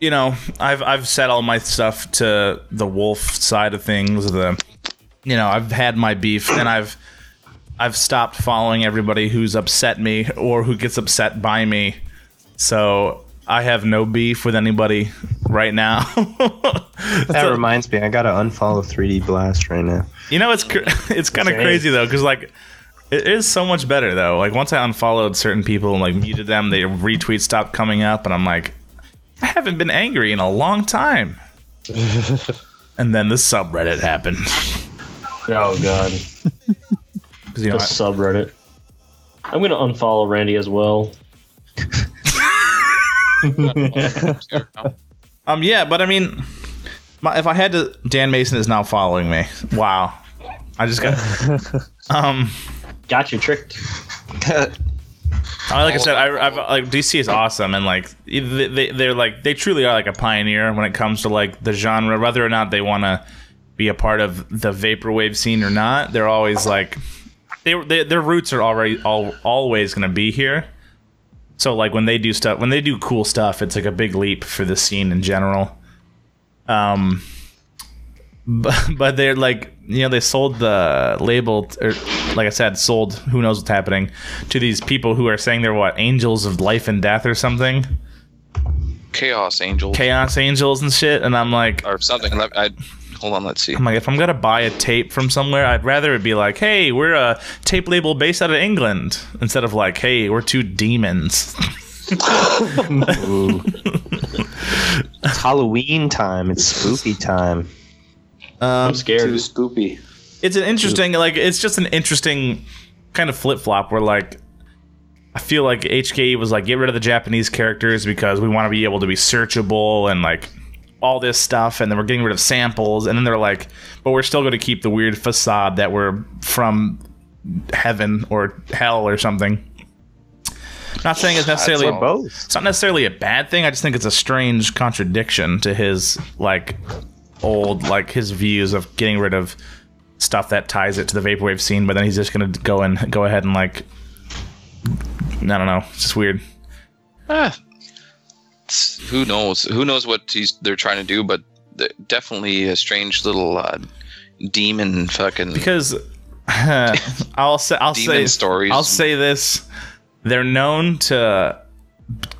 you know i've i've said all my stuff to the wolf side of things the you know i've had my beef and i've i've stopped following everybody who's upset me or who gets upset by me so i have no beef with anybody right now that So- reminds me, I gotta unfollow 3D Blast right now. you know, it's cr- it's kind of crazy though, because like it is so much better though. Like once I unfollowed certain people and like muted them, their retweets stopped coming up, and I'm like, I haven't been angry in a long time. and then the subreddit happened. Oh God, 'Cause, you know, the I- subreddit. I'm gonna unfollow Randy as well. um, yeah, but I mean, my, if I had to, Dan Mason is now following me. Wow, I just got. um, Got you tricked. I- like I said, I, I've like DC is awesome, and like they, they they're like they truly are like a pioneer when it comes to like the genre. Whether or not they want to be a part of the vaporwave scene or not, they're always like they, they their roots are already all always going to be here. So like when they do stuff, when they do cool stuff, it's like a big leap for the scene in general. Um, but, but they're like you know they sold the label or like I said sold who knows what's happening to these people who are saying they're what angels of life and death or something Chaos angels. chaos angels and shit and I'm like or something. I, Hold on, let's see. I'm like, if I'm gonna buy a tape from somewhere, I'd rather it be like, "Hey, we're a tape label based out of England," instead of like, "Hey, we're two demons." It's Halloween time. It's spooky time. I'm Um, scared. Too spoopy. it's an interesting, like, it's just an interesting kind of flip flop where like. I feel like HKE was like, get rid of the Japanese characters because we want to be able to be searchable and like all this stuff, and then we're getting rid of samples, and then they're like, but we're still going to keep the weird facade that we're from heaven or hell or something. Not saying it's necessarily all. Both. it's not necessarily a bad thing. I just think it's a strange contradiction to his like old like his views of getting rid of stuff that ties it to the vaporwave scene, but then he's just gonna go and go ahead and like I don't know. It's just weird. Ah, it's- who knows? Who knows what he's they're trying to do? But definitely a strange little uh, demon fucking Because I'll say I'll say stories. I'll say this: they're known to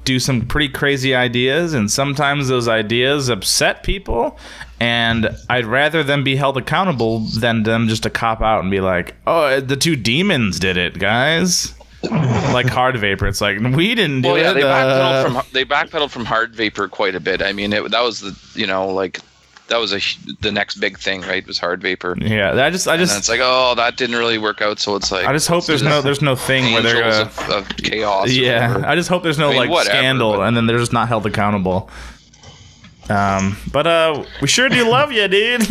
do some pretty crazy ideas, and sometimes those ideas upset people. And I'd rather them be held accountable than them just to cop out and be like, "Oh, the two demons did it, guys." Like hard vapor, it's like we didn't do Well, yeah, it. they uh, backpedaled from they backpedaled from hard vapor quite a bit. I mean, it, that was the you know like that was a the next big thing, right? Was hard vapor. yeah, I just, I And just, it's like, oh, that didn't really work out. So it's like, I just hope there's no, there's no thing where they're gonna. of, of chaos. yeah i just hope there's no I mean, like whatever, scandal but- and then they're just not held accountable um but uh we sure do love you dude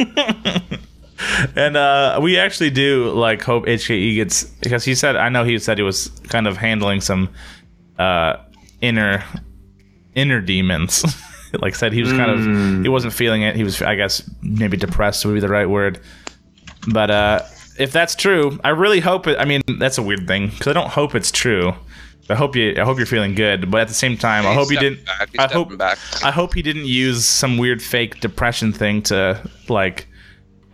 and uh we actually do like hope hke gets because he said i know he said he was kind of handling some uh inner inner demons like said he was kind of he wasn't feeling it he was i guess maybe depressed would be the right word but uh, if that's true, I really hope it. I mean, that's a weird thing because I don't hope it's true. I hope you. I hope you're feeling good, but at the same time, I hope you didn't. I hope. back. I hope he didn't use some weird fake depression thing to like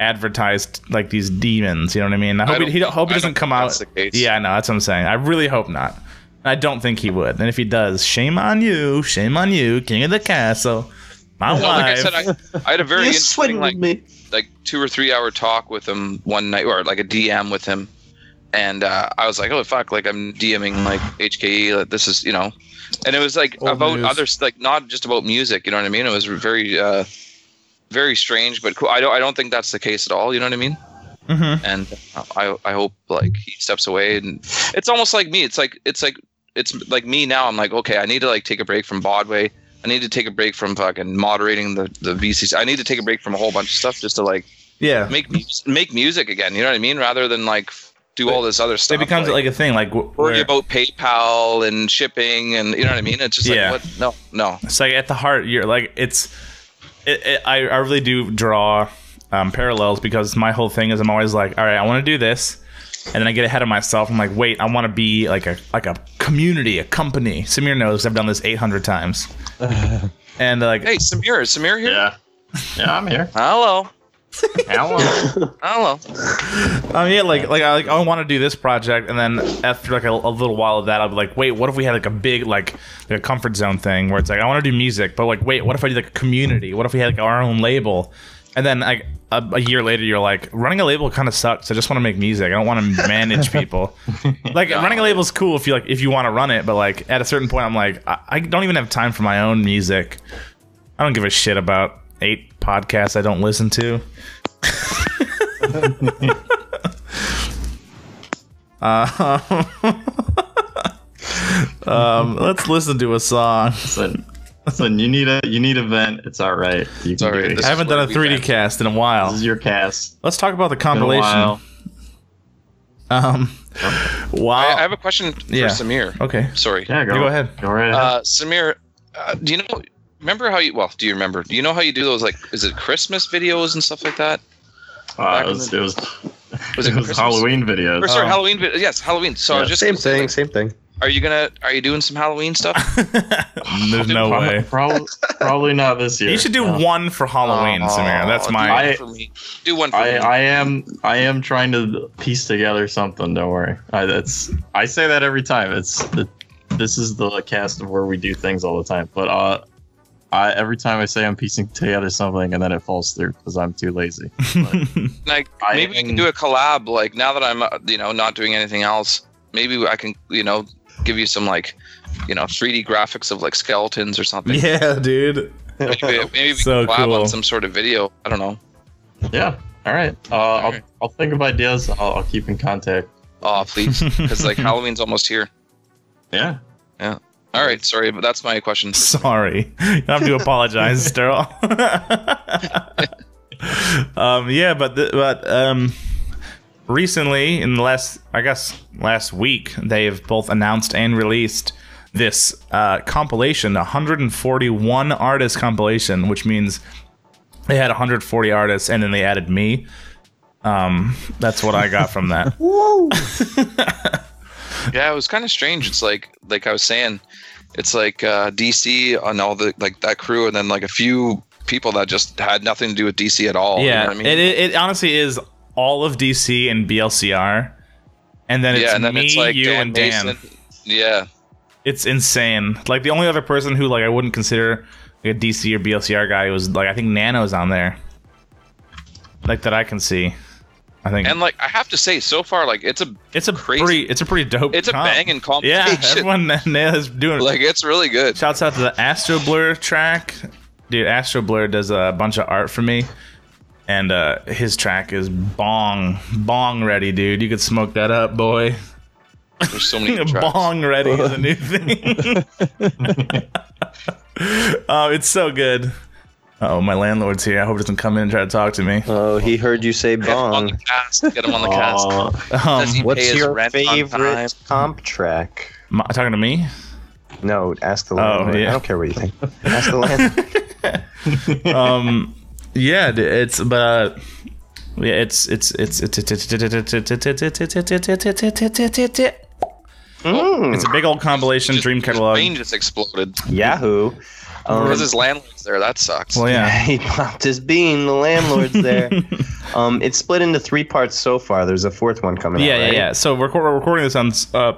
advertise like these demons. You know what I mean? I hope don't he, he hope he doesn't don't come out. that's the case. Yeah, no, that's what I'm saying. I really hope not. I don't think he would. And if he does, shame on you. Shame on you, king of the castle. My No, like I wife. said, I, I had a very interesting like me. like two or three hour talk with him one night, or like a DM with him, and uh, I was like, oh fuck, like I'm DMing like HKE, like this is you know, and it was like Old about news. others, like not just about music, you know what I mean? It was very uh, very strange, but cool. I don't I don't think that's the case at all. You know what I mean? Mhm. And I I hope like he steps away, and it's almost like me. It's like it's like it's like me now. I'm like, okay, I need to like take a break from Broadway. I need to take a break from fucking moderating the the VCs. I need to take a break from a whole bunch of stuff just to like yeah. make make music again. You know what I mean? Rather than like do all this other stuff. It becomes like, a thing. Like w- worry about PayPal and shipping and you know what I mean. It's just like Yeah. what? No, no. it's like at the heart you're like it's it, it, I, I really do draw um, parallels because my whole thing is i'm always like all right i want to do this and then i get ahead of myself i'm like wait i want to be like a like a community a company samir knows i've done this 800 times and like Hey, Samir, is Samir here? Yeah. Yeah, I'm here. Hello. Hello. Hello. um, yeah like like i like i want to do this project and then after like a, a little while of that i'll be like wait what if we had like a big like like a comfort zone thing where it's like i want to do music but like wait what if i do like a community? What if we had like our own label? And then like a, a year later you're like running a label kind of sucks. I just want to make music. I don't want to manage people. Like running a label is cool if you like if you want to run it but like at a certain point i'm like I, I don't even have time for my own music. I don't give a shit about eight podcasts i don't listen to uh, um, let's listen to a song. Listen, listen, you need a you need a vent. It's all right. You can all do it. I haven't done a 3D vent. cast in a while. This is your cast. Let's talk about the compilation. while. Um, wow. I, I have a question for Yeah. Samir. okay. Sorry. Yeah, go, You go ahead. Go right ahead. Uh, Samir, uh, do you know? Remember how you? Well, do you remember? Do you know how you do those? Like, is it Christmas videos and stuff like that? Uh, it was the- it was, Was it it was Halloween videos. Or sorry, Oh. Halloween. vid- Yes, Halloween. So I was just Same thing, same thing. Are you gonna? Are you doing some Halloween stuff? There's no Prob- way. Probably, probably not this year. You should do No. one for Halloween, Oh, Samir. That's do my. one I- for me. Do one for I, me. I am I am trying to piece together something. Don't worry. I, that's I say that every time. It's the, this is the cast of where we do things all the time. But uh, I, every time I say I'm piecing together something and then it falls through because I'm too lazy. Like I maybe we can do a collab. Like now that I'm uh, you know not doing anything else, maybe I can you know give you some like you know 3D graphics of like skeletons or something. yeah, dude. Maybe, maybe we So can collab cool. on some sort of video. I don't know. yeah. All right. Uh, I'll. I'll think of ideas. I'll, I'll keep in contact. Oh please, because like Halloween's almost here. Yeah. Yeah. All right, sorry, but that's my question. Sorry. You have to apologize, Sterl. um, yeah, but the, but um, recently, in the last, I guess, last week, they have both announced and released this uh, compilation, 141 artist compilation, which means they had 140 artists, and then they added me. Um, that's what I got from that. Yeah, it was kind of strange. It's like like I was saying, it's like uh, DC and all the like that crew, and then like a few people that just had nothing to do with DC at all. you yeah, know what I mean? it, it, it honestly is all of DC and BLCR, and then it's yeah, and then me, it's like you, Dan and Dan. Mason. Yeah, It's insane. Like the only other person who like I wouldn't consider like a DC or BLCR guy was like I think Nano's on there, like that I can see. I think and like I have to say, so far, like it's a it's a crazy- pretty it's a pretty dope. it's a comp. banging Yeah, compilation. everyone is doing like it's really good. Shouts out to the Astro Blur track. Dude, Astro Blur does a bunch of art for me. And uh, his track is bong, bong ready, dude. You could smoke that up, boy. There's so many tracks. bong ready is a new thing. oh, it's so good. Oh, my landlord's here. I hope he doesn't come in and try to talk to me. Oh, he heard you say Get him on bong. the cast. Get him on the cast. Um, Does he pay What's your rent on time? favorite comp track? my- talking to me? No, ask the Oh, landlord. yeah. I don't care what you think. Ask the landlord. um yeah it's but uh, yeah it's it's it's it's it's Mm, it's a big old compilation dream His catalog brain just exploded. Yahoo. Um, Because his landlord's there. That sucks. well yeah he popped his bean. The landlord's there. um, it's split into three parts so far. There's a fourth one coming yeah out. yeah right? yeah so we're, we're recording this on uh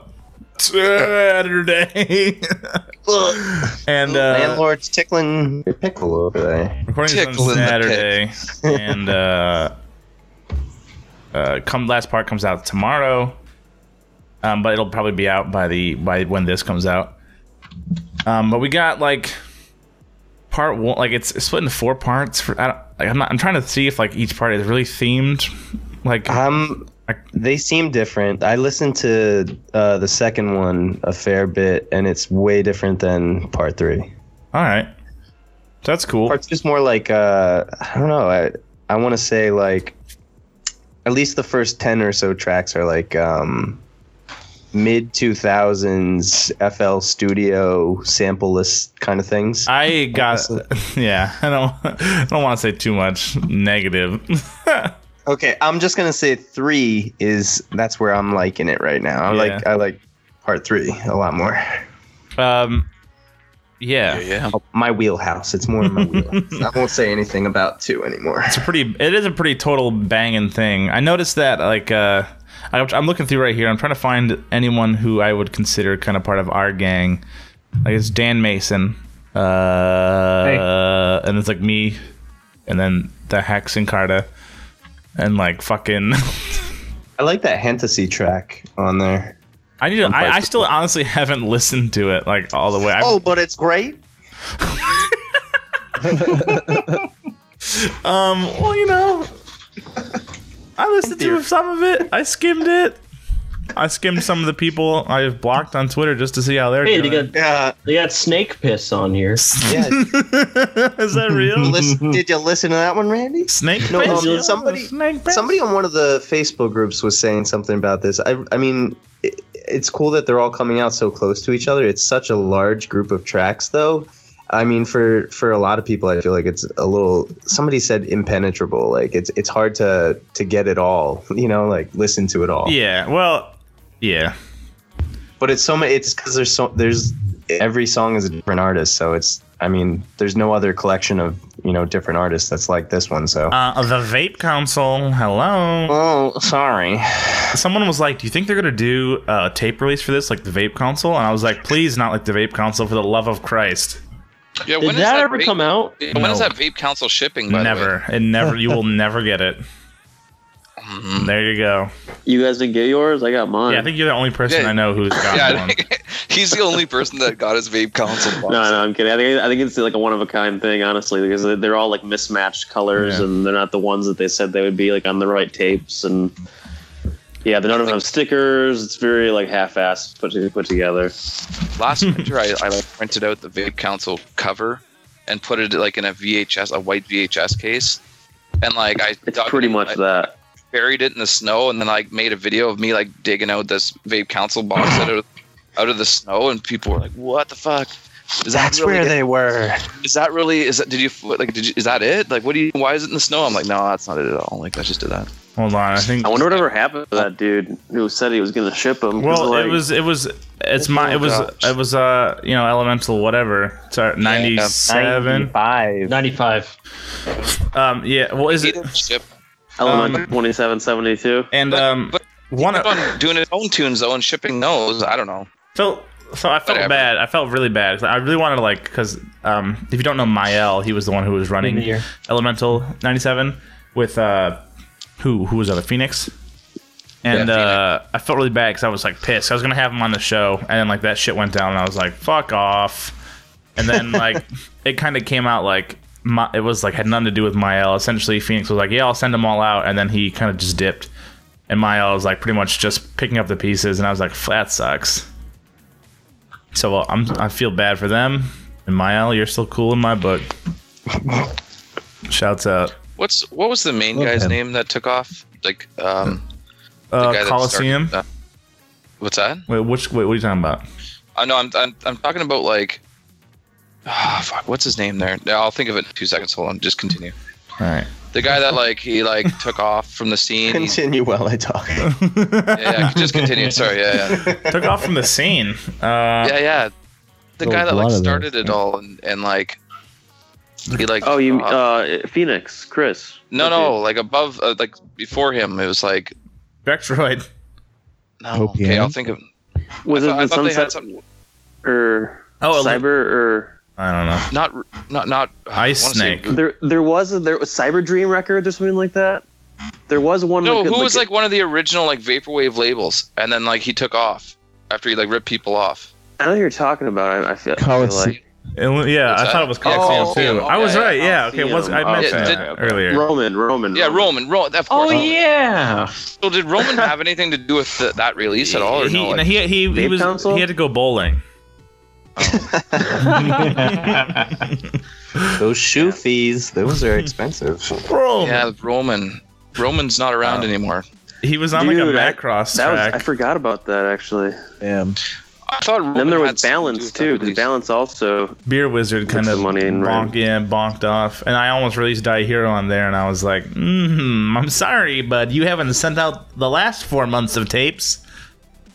Saturday and uh Landlord's tickling your pickle over there. recording this on Saturday and uh uh come last part comes out tomorrow um but it'll probably be out by the by when this comes out um but we got like part one like it's, it's split into four parts for I like, I'm not I'm trying to see if like each part is really themed like Um, they seem different. I listened to uh, the second one a fair bit, and it's way different than part three. all right that's cool Part two's more like uh, I don't know. I I want to say like at least the first ten or so tracks are like um, mid two thousands FL Studio sample list kind of things. I got yeah I don't I don't want to say too much negative Okay, I'm just gonna say three is that's where I'm liking it right now. I Yeah. like I like part three a lot more. um yeah Yeah, yeah. My wheelhouse. It's more in my wheelhouse. I won't say anything about two anymore. it's a pretty it is a pretty total banging thing i noticed that like uh I, i'm looking through right here. I'm trying to find anyone who i would consider kind of part of our gang. Like it's dan mason uh and it's like me and then the hex and carta and like fucking I like that fantasy track on there. i need to I, I still honestly haven't listened to it like all the way. I, Oh, but it's great. um well you know i listened to some of it i skimmed it i skimmed some of the people i've blocked on twitter just to see how they're Hey, they doing got Yeah. they got snake piss on here. Yeah. Is that real? Listen, did you listen to that one, Randy? Snake No, piss? um, somebody- Snake piss? Somebody on one of the Facebook groups was saying something about this. I, I mean, it, it's cool that they're all coming out so close to each other. It's such a large group of tracks, though. I mean, for for a lot of people, I feel like it's a little. Somebody said impenetrable. Like it's it's hard to to get it all. You know, like listen to it all. Yeah, well, yeah. But it's so many. It's because there's so there's every song is a different artist. So it's. I mean, there's no other collection of you know different artists that's like this one. So. Uh, the Vape Council, hello. Oh, sorry. Someone was like, "Do you think they're gonna do a tape release for this, like the Vape Council?" And I was like, "Please, not like the Vape Council, for the love of Christ." Yeah, when Did when is that ever vape- come out? When When is No. that vape council shipping? By never. It never. You will never get it. Mhm. There you go. You guys didn't get yours? I got mine. Yeah, I think you're the only person Yeah. I know who's got? Yeah, one. he's the only person that got his vape council box. No, no, I'm kidding. I think I think it's like a one of a kind thing, honestly, because they- they're all like mismatched colors, Yeah. and they're not the ones that they said they would be, like on the right tapes, and yeah, they don't have stickers. It's very like half-assed put put together. Last winter, I, I like printed out the vape council cover and put it like in a VHS, a white VHS case, and like I It's pretty it- much I that. buried it in the snow, and then I made a video of me like digging out this vape council box out of out of the snow, and people were like, "What the fuck?" Is that That's really where it? they were. Is that really? Is that? Did you like? Did you? Is that it? Like, what do you? Why is it in the snow? I'm like, no, that's not it at all. Like, I just did that. Hold on. I think. I wonder whatever happened to that dude who said he was going to ship them. 'cause, Well, like, it was. It was. It's my. It was. gosh. It was. Uh. You know, elemental. Whatever. It's our ninety-seven. Five. 95. Um. Yeah. Well, is He it? didn't ship. Element Um, 2772. And But- um. but One. Kept on doing his own tunes though and shipping those. I don't know. So, so I felt Whatever. bad. I felt really bad. I really wanted to like, because um, if you don't know Mael, he was the one who was running. Elemental '97 with uh, who who was that? A Phoenix. And Yeah, uh, I felt really bad because I was like pissed. I was gonna have him on the show, and then like that shit went down, and I was like, "Fuck off." And then like it kind of came out like my, it was like had nothing to do with Mael. Essentially, Phoenix was like, "Yeah, I'll send them all out," and then he kind of just dipped. And Mael was like pretty much just picking up the pieces, and I was like, "That sucks." So well, I'm I feel bad for them. And Mael, you're still cool in my book. Shouts out. What's what was the main Love guy's him. name that took off? Like um, the Uh, guy that Coliseum. started, uh, what's that? Wait, which wait, what are you talking about? I know I'm, I'm I'm talking about like. Ah, fuck. What's his name there? Yeah, I'll think of it in two seconds. Hold on. Just continue. All right. The guy that like he like took off from the scene. He- Continue while I talk. yeah, yeah, just continue. Sorry. Yeah, yeah. Took off from the scene. Uh, Yeah, yeah. The Oh, guy that like started it all and, and like he like Oh, you uh, uh, Phoenix, Chris. no no like above uh, like before him it was like Vectroid. no okay I'll think of Was I it thought, I the thought they had Sunset some or Oh, Cyber or I don't know. not not not Ice wanna say- Snake. there? There was a, there was Cyber Dream Records or something like that. There was one. No, like, who was like one of the original like vaporwave labels, and then like he took off after he like ripped people off. I know who you're talking about. I, I feel, I feel like It- yeah, What's I that? thought it was Yeah, Coliseum Coliseum. too. I was right. Yeah. Okay. Was I Coliseum. mentioned Yeah, that did- earlier? Roman, Roman. Yeah, Roman, Roman. Of course. Oh yeah. So did Roman have anything to do with the, that release at all, or he, no? Like, he, he, he, was Council? he had to go bowling. Those shoe fees, those are expensive. Bro, yeah, Roman. Roman's not around Uh, anymore. he was on like a Dude, I- Macross That was, track. I forgot about that actually. Damn. I thought Roman then there was something to Balance too, because. Balance also. Beer Wizard kind of money and ran. bonk, yeah, bonked off, and I almost released Die Hero on there, and I was like, mm, "I'm sorry, but you haven't sent out the last four months of tapes."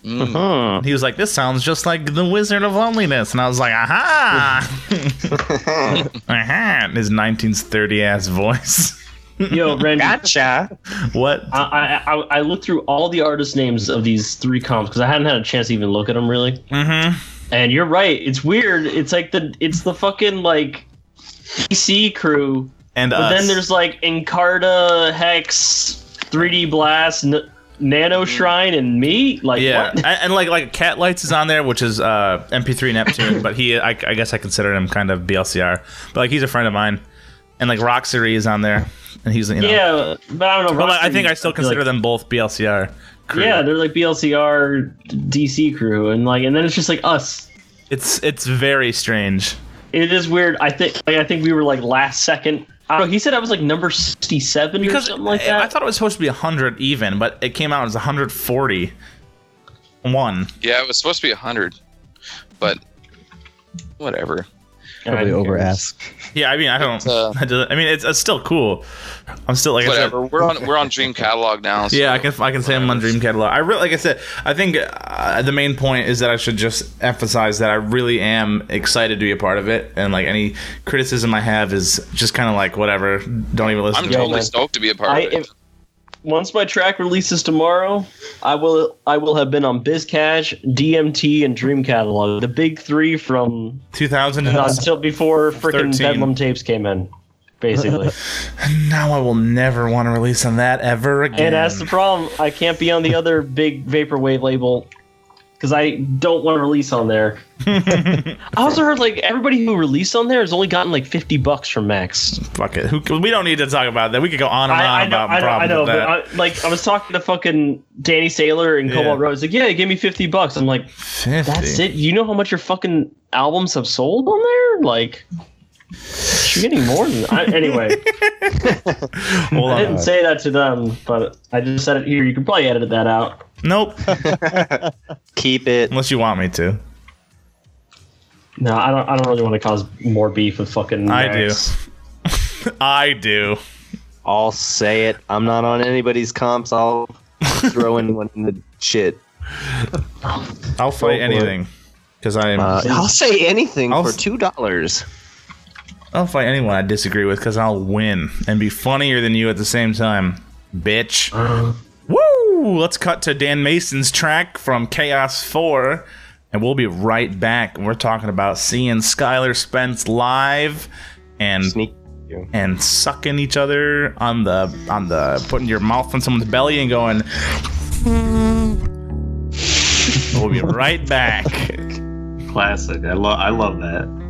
Mm. And he was like, "This sounds just like the Wizard of Loneliness," and I was like, "Aha!" Aha! in His 1930 ass voice. Yo, Randy, Gotcha. what? I, I I I looked through all the artist names of these three comps because I hadn't had a chance to even look at them really. Mm-hmm. And you're right, it's weird. It's like the it's the fucking like PC crew, And but us. then there's like Encarta, Hex, 3D Blast, N- Nano Shrine, and me. Like yeah, what? and, and like like Cat Lights is on there, which is uh, MP3 Neptune, but he I, I guess I consider him kind of BLCR, but like he's a friend of mine, and like Roxery is on there, and he's you know. Yeah, but I don't know. But like, I Rocksteady, think I still consider like- them both BLCR. crew. Yeah, they're like BLCR DC crew, and like, and then it's just like us. it's it's very strange. It is weird. I think like, I think we were like last second. I don't know. He said I was like number sixty-seven or Because something like I- that. I thought it was supposed to be 100 even, but it came out as 140. One. Yeah, it was supposed to be hundred, but whatever. Probably over ask. Yeah, I mean, I don't. Uh, I mean, it's, it's still cool. I'm still like I said, Whatever. We're on we're on Dream Catalogue now. So Yeah, I can I can say I'm on Dream Catalogue. I really like I said. I think uh, the main point is that I should just emphasize that I really am excited to be a part of it, and like any criticism I have is just kind of like whatever. Don't even listen. I'm to totally it. stoked to be a part I of it. if, once my track releases tomorrow, I will I will have been on BizCash, DMT, and Dream Catalogue, the big three from 2000 until before freaking Bedlam tapes came in, basically. now I will never want to release on that ever again. and that's the problem. I can't be on the other big vaporwave label because I don't want to release on there. I also heard like everybody who released on there has only gotten like fifty bucks from Max. Fuck it. Who, we don't need to talk about that. We could go on and on I, I know, about I know, I know, but. I, like I was talking to fucking Danny Sailor and Cobalt Yeah. Rose. Like, yeah, give me fifty bucks. I'm like, 50. that's it. You know how much your fucking albums have sold on there? Like, you're getting more than I, anyway. I didn't say that to them, but I just said it here. You can probably edit that out. Nope. Keep it. Unless you want me to. No, I don't. I don't really want to cause more beef with fucking. I do. I do. I'll say it. I'm not on anybody's comps. I'll throw anyone in the shit. I'll fight it. anything. Because I am. Uh, I'll say anything I'll for two dollars. I'll fight anyone I disagree with because I'll win and be funnier than you at the same time, bitch. Let's cut to Dan Mason's track from Chaos 4, and we'll be right back. We're talking about seeing Skylar Spence live and Sneak. and sucking each other on the on the putting your mouth on someone's belly and going. we'll be right back. Classic. I love. I love that.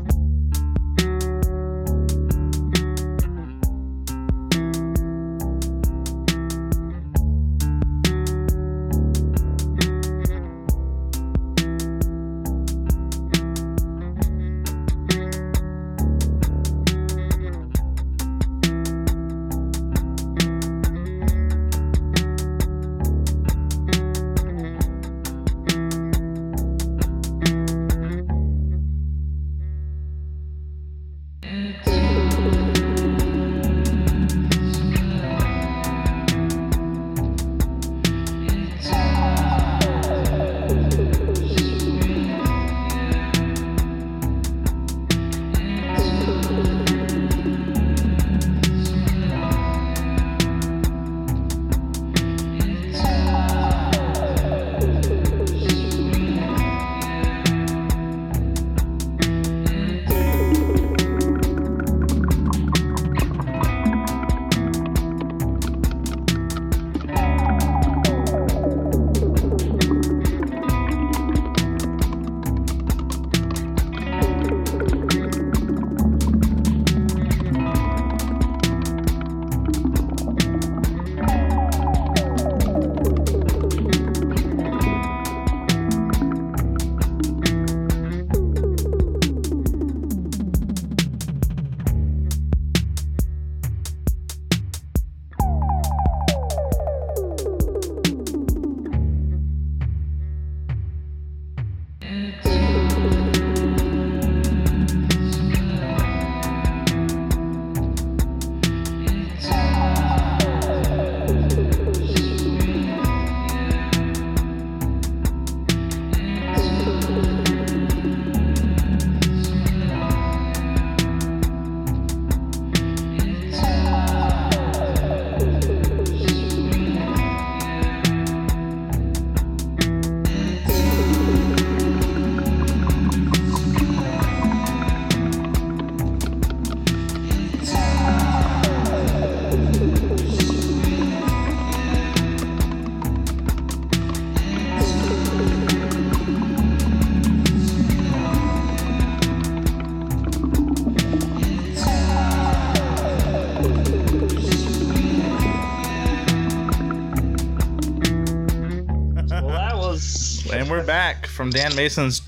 From Dan Mason's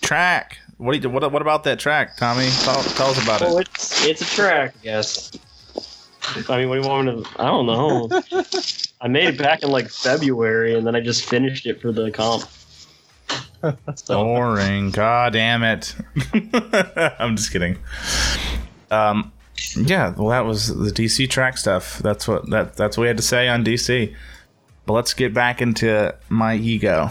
track. What do you, what, what about that track, Tommy? Tell, tell us about Well, it. it's it's a track, I guess. I mean, what do you want me to? I don't know. I made it back in like February, and then I just finished it for the comp. So Boring. God damn it. I'm just kidding. Um, yeah. Well, that was the DC track stuff. That's what that that's what we had to say on DC. But let's get back into my ego.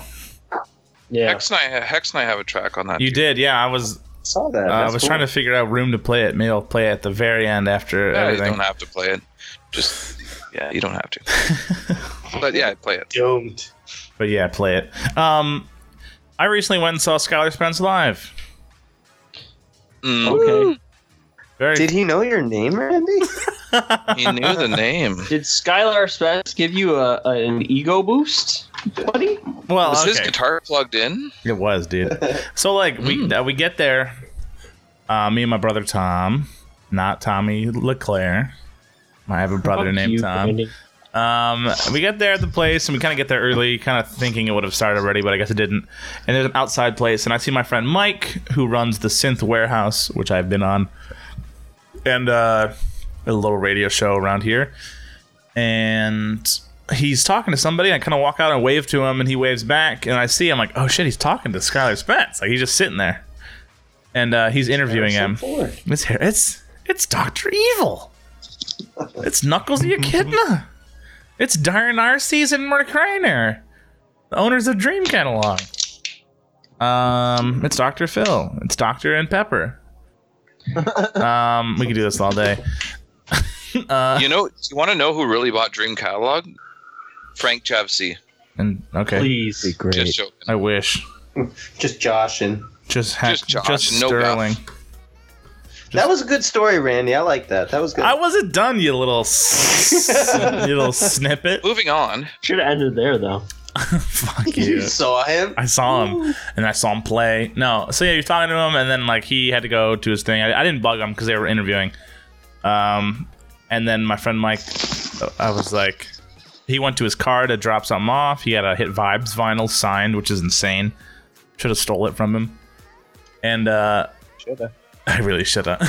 Yeah, Hex and I, Hex and I have a track on that. You too. did, yeah. I was saw that. Uh, I was cool. trying to figure out room to play it. Maybe I'll play it at the very end after Yeah, you don't have to play it. Just yeah, you don't have to. but yeah, play it. Don't. But yeah, play it. Um, I recently went and saw Skylar Spence live. Mm, Okay. Very Did he know your name, Randy? he knew the name. Did Skylar Spence give you a, a- an ego boost, buddy? well. Was his guitar plugged in? It was, dude. so like we uh, we get there, uh, me and my brother Tom, not Tommy Leclaire. I have a brother Fuck named you, Tom. Randy. Um, we get there at the place and we kind of get there early, kind of thinking it would have started already, but I guess it didn't. And there's an outside place, and I see my friend Mike, who runs the Synth Warehouse, which I've been on, and uh, a little radio show around here. And he's talking to somebody. I kind of walk out and wave to him, and he waves back, and I see him like, oh shit, he's talking to Skylar Spence. Like he's just sitting there, and uh, he's interviewing him. It's. It's it's Doctor Evil. It's Knuckles the Echidna. It's Darren Arceus and Mark Reiner, the owners of Dream Catalogue. Um, it's Doctor Phil. It's Doctor and Pepper. um, we could do this all day. Uh, You know, you want to know who really bought Dream Catalogue? Frank Javsi. and okay, Please. Be great. Just joking. I wish. Just Josh and Just heck, Just Josh, just no Sterling. that was a good story, Randy. I like that. That was good. I wasn't done, you little, s- you little snippet. Moving on. Should have ended there though. Fuck you you. saw him. I saw him and I saw him play. No, so yeah, you're talking to him, and then like he had to go to his thing. I, I didn't bug him because they were interviewing. Um, and then my friend Mike, I was like, he went to his car to drop something off. He had a Hit Vibes vinyl signed, which is insane. Should have stole it from him. And uh, Shoulda. I really should have.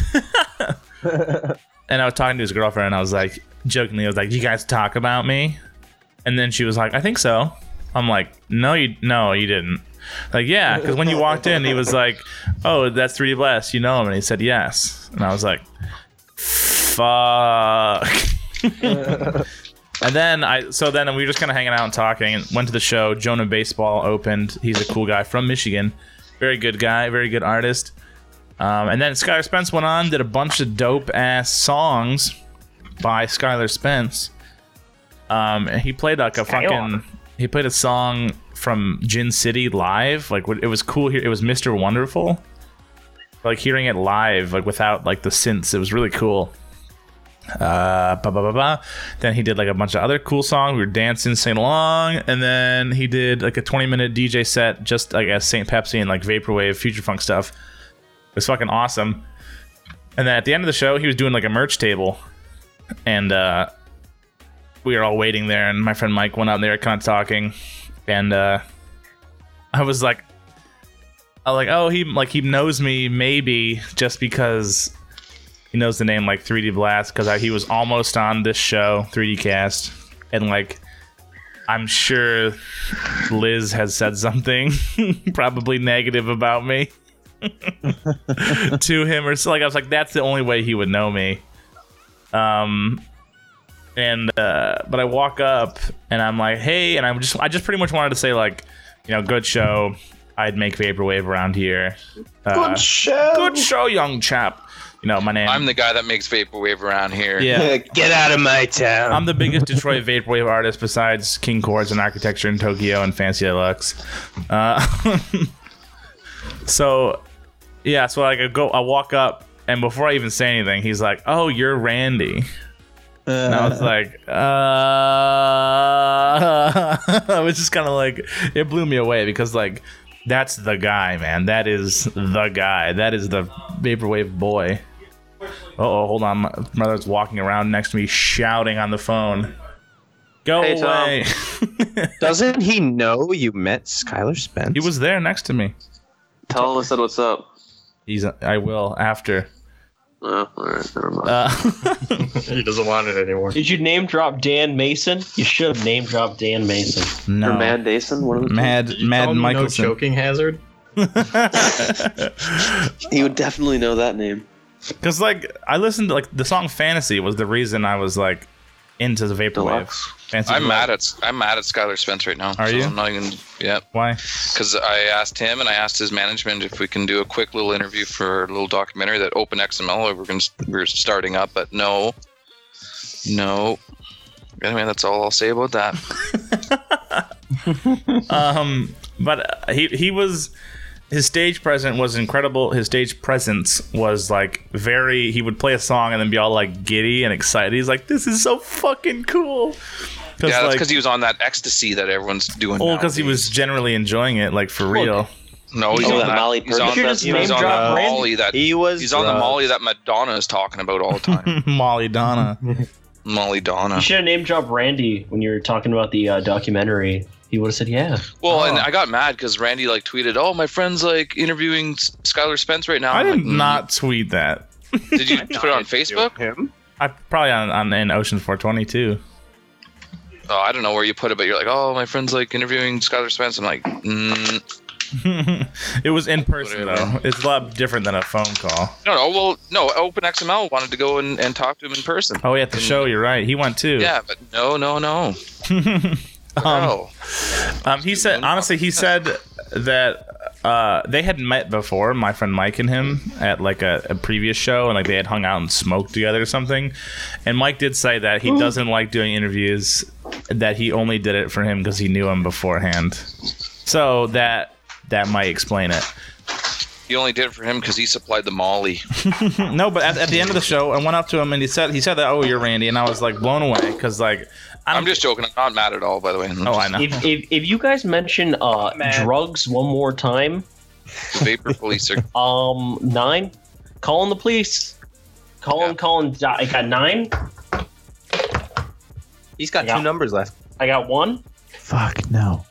and I was talking to his girlfriend, and I was like, jokingly, I was like, "You guys talk about me?" And then she was like, "I think so." I'm like, "No, you, no, you didn't." Like, yeah, because when you walked in, he was like, "Oh, that's 3D Blast, you know him?" And he said, "Yes." And I was like, "Fuck." and then I, so then we were just kind of hanging out and talking, and went to the show. Jonah Baseball opened. He's a cool guy from Michigan, very good guy, very good artist. Um, and then Skylar Spence went on, did a bunch of dope ass songs by Skylar Spence. Um, and he played like a fucking. He played a song from Gin City live. Like it was cool. Here, it was Mr. Wonderful. Like hearing it live, like without like the synths, it was really cool. Uh, ba ba ba ba. Then he did like a bunch of other cool songs. We were dancing, singing along, and then he did like a 20 minute DJ set, just like as Saint Pepsi and like vaporwave, future funk stuff. It was fucking awesome. And then at the end of the show, he was doing like a merch table, and uh, we were all waiting there. And my friend Mike went out there, kind of talking, and uh, I was like, I was like, oh, he like he knows me maybe just because he knows the name like 3D Blast because he was almost on this show 3D Cast, and like I'm sure Liz has said something probably negative about me to him or so like I was like that's the only way he would know me. Um and uh but I walk up and I'm like, "Hey," and I'm just I just pretty much wanted to say like, you know, good show. I'd make vaporwave around here. Uh, Good show. good show, young chap. You know, my name. I'm the guy that makes vaporwave around here. yeah. Get out of my town. I'm the biggest Detroit vaporwave artist besides King Chords and Architecture in Tokyo and Fancy Deluxe. Uh, so, yeah, so like I go, I walk up, and before I even say anything, he's like, "Oh, you're Randy." And I was like, uh, I was just kind of like, it blew me away because like, that's the guy, man. That is the guy. That is the vaporwave boy. Oh, hold on. My mother's walking around next to me, shouting on the phone. Go Hey, away. Doesn't he know you met Skylar Spence? he was there next to me. Tell him I said what's up. He's. I will after. Oh, all right, never mind. Uh, He doesn't want it anymore. Did you name drop Dan Mason? You should have name dropped Dan Mason. no. or Mad Dason, one of the Mad, Did you Mad tell him you know Michelson. choking hazard. he would definitely know that name. Because like I listened to like the song "Fantasy" was the reason I was like into the vaporwave. Deluxe. Fancy I'm mad at I'm mad at Skylar Spence right now. Are so you? I'm not even. Yeah, Why? because I asked him and I asked his management if we can do a quick little interview for a little documentary that Open XML we're going we're starting up, but no, no. Anyway, that's all I'll say about that. um, but uh, he he was his stage presence was incredible. His stage presence was like very. He would play a song and then be all like giddy and excited. He's like, "This is so fucking cool." Yeah, that's like, because he was on that ecstasy that everyone's doing. well, because he was generally enjoying it, like for real. No, he's Oh, on the. Molly he's on, Perkins You he's on the Molly that He was. he's on the. Molly that Madonna is talking about all the time. Molly Donna. Molly Donna. You should have name drop Randy when you were talking about the uh, documentary. He would have said, "Yeah." Well, and Oh. I got mad because Randy like tweeted, "Oh, my friend's like interviewing S- Skylar Spence right now." I I'm did like, "Mm." not tweet that. Did you put it on Facebook? Him? I probably on, on in Ocean 420 too. Oh, I don't know where you put it, but you're like, "Oh, my friend's like interviewing Skylar Spence." I'm like, mm, it was in person Whatever. though. It's a lot different than a phone call. "No, no, well, no." OpenXML wanted to go and, and talk to him in person. Oh, yeah, at the show, you're right. He went too. Yeah, but no, no, no. Um, no. Um, he said, honestly, he said that uh, they had met before, my friend Mike and him, at like a, a previous show, and like they had hung out and smoked together or something. And Mike did say that he doesn't like doing interviews, that he only did it for him because he knew him beforehand. So that that might explain it. He only did it for him because he supplied the Molly. no, but at, at the end of the show, I went up to him and he said he said that, "Oh, you're Randy," and I was like blown away because like I I'm just joking. I'm not mad at all, by the way. Oh, I know. If, if, if you guys mention uh, drugs one more time, The vapor police are. um, nine, calling the police. Calling, Yeah. calling. I got nine. He's got Yeah. two numbers left. I got one. Fuck no.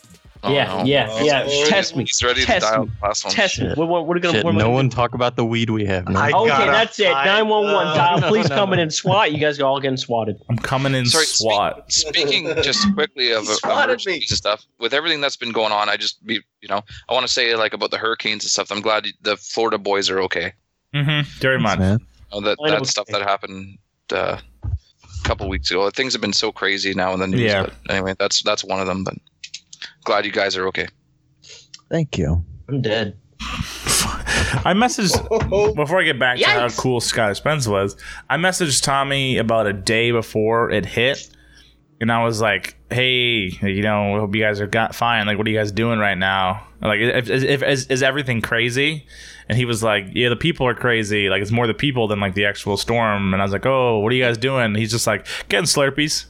Oh, yeah, no. yeah, Oh, yeah. he's Test me. He's ready to Test dial me. the last one. Test me. Shit. What, what, what are we gonna? Shit, what am no gonna one do? talk about the weed we have. No. I Okay, gotta that's it. find Nine one one. the- Dial. Please no, come in and SWAT. You guys are all getting swatted. I'm coming in Sorry, SWAT. Speaking just quickly of, He of emergencies and stuff, with everything that's been going on, I just be you know I want to say like about the hurricanes and stuff. I'm glad the Florida boys are okay. Mm-hmm. Very much. Man. Oh, that I know. that stuff that happened uh, a couple weeks ago. Things have been so crazy now in the news. Yeah. But anyway, that's that's one of them. But glad you guys are okay. Thank you. I'm dead. I messaged before I get back to how cool Scott Spence was. I messaged Tommy about a day before it hit, and I was like, "Hey, you know, I hope you guys are got fine. Like, what are you guys doing right now? Like, if, if, if is, is everything crazy?" And he was like, "Yeah, the people are crazy. Like, it's more the people than like the actual storm." And I was like, "Oh, what are you guys doing?" He's just like, "Getting Slurpees."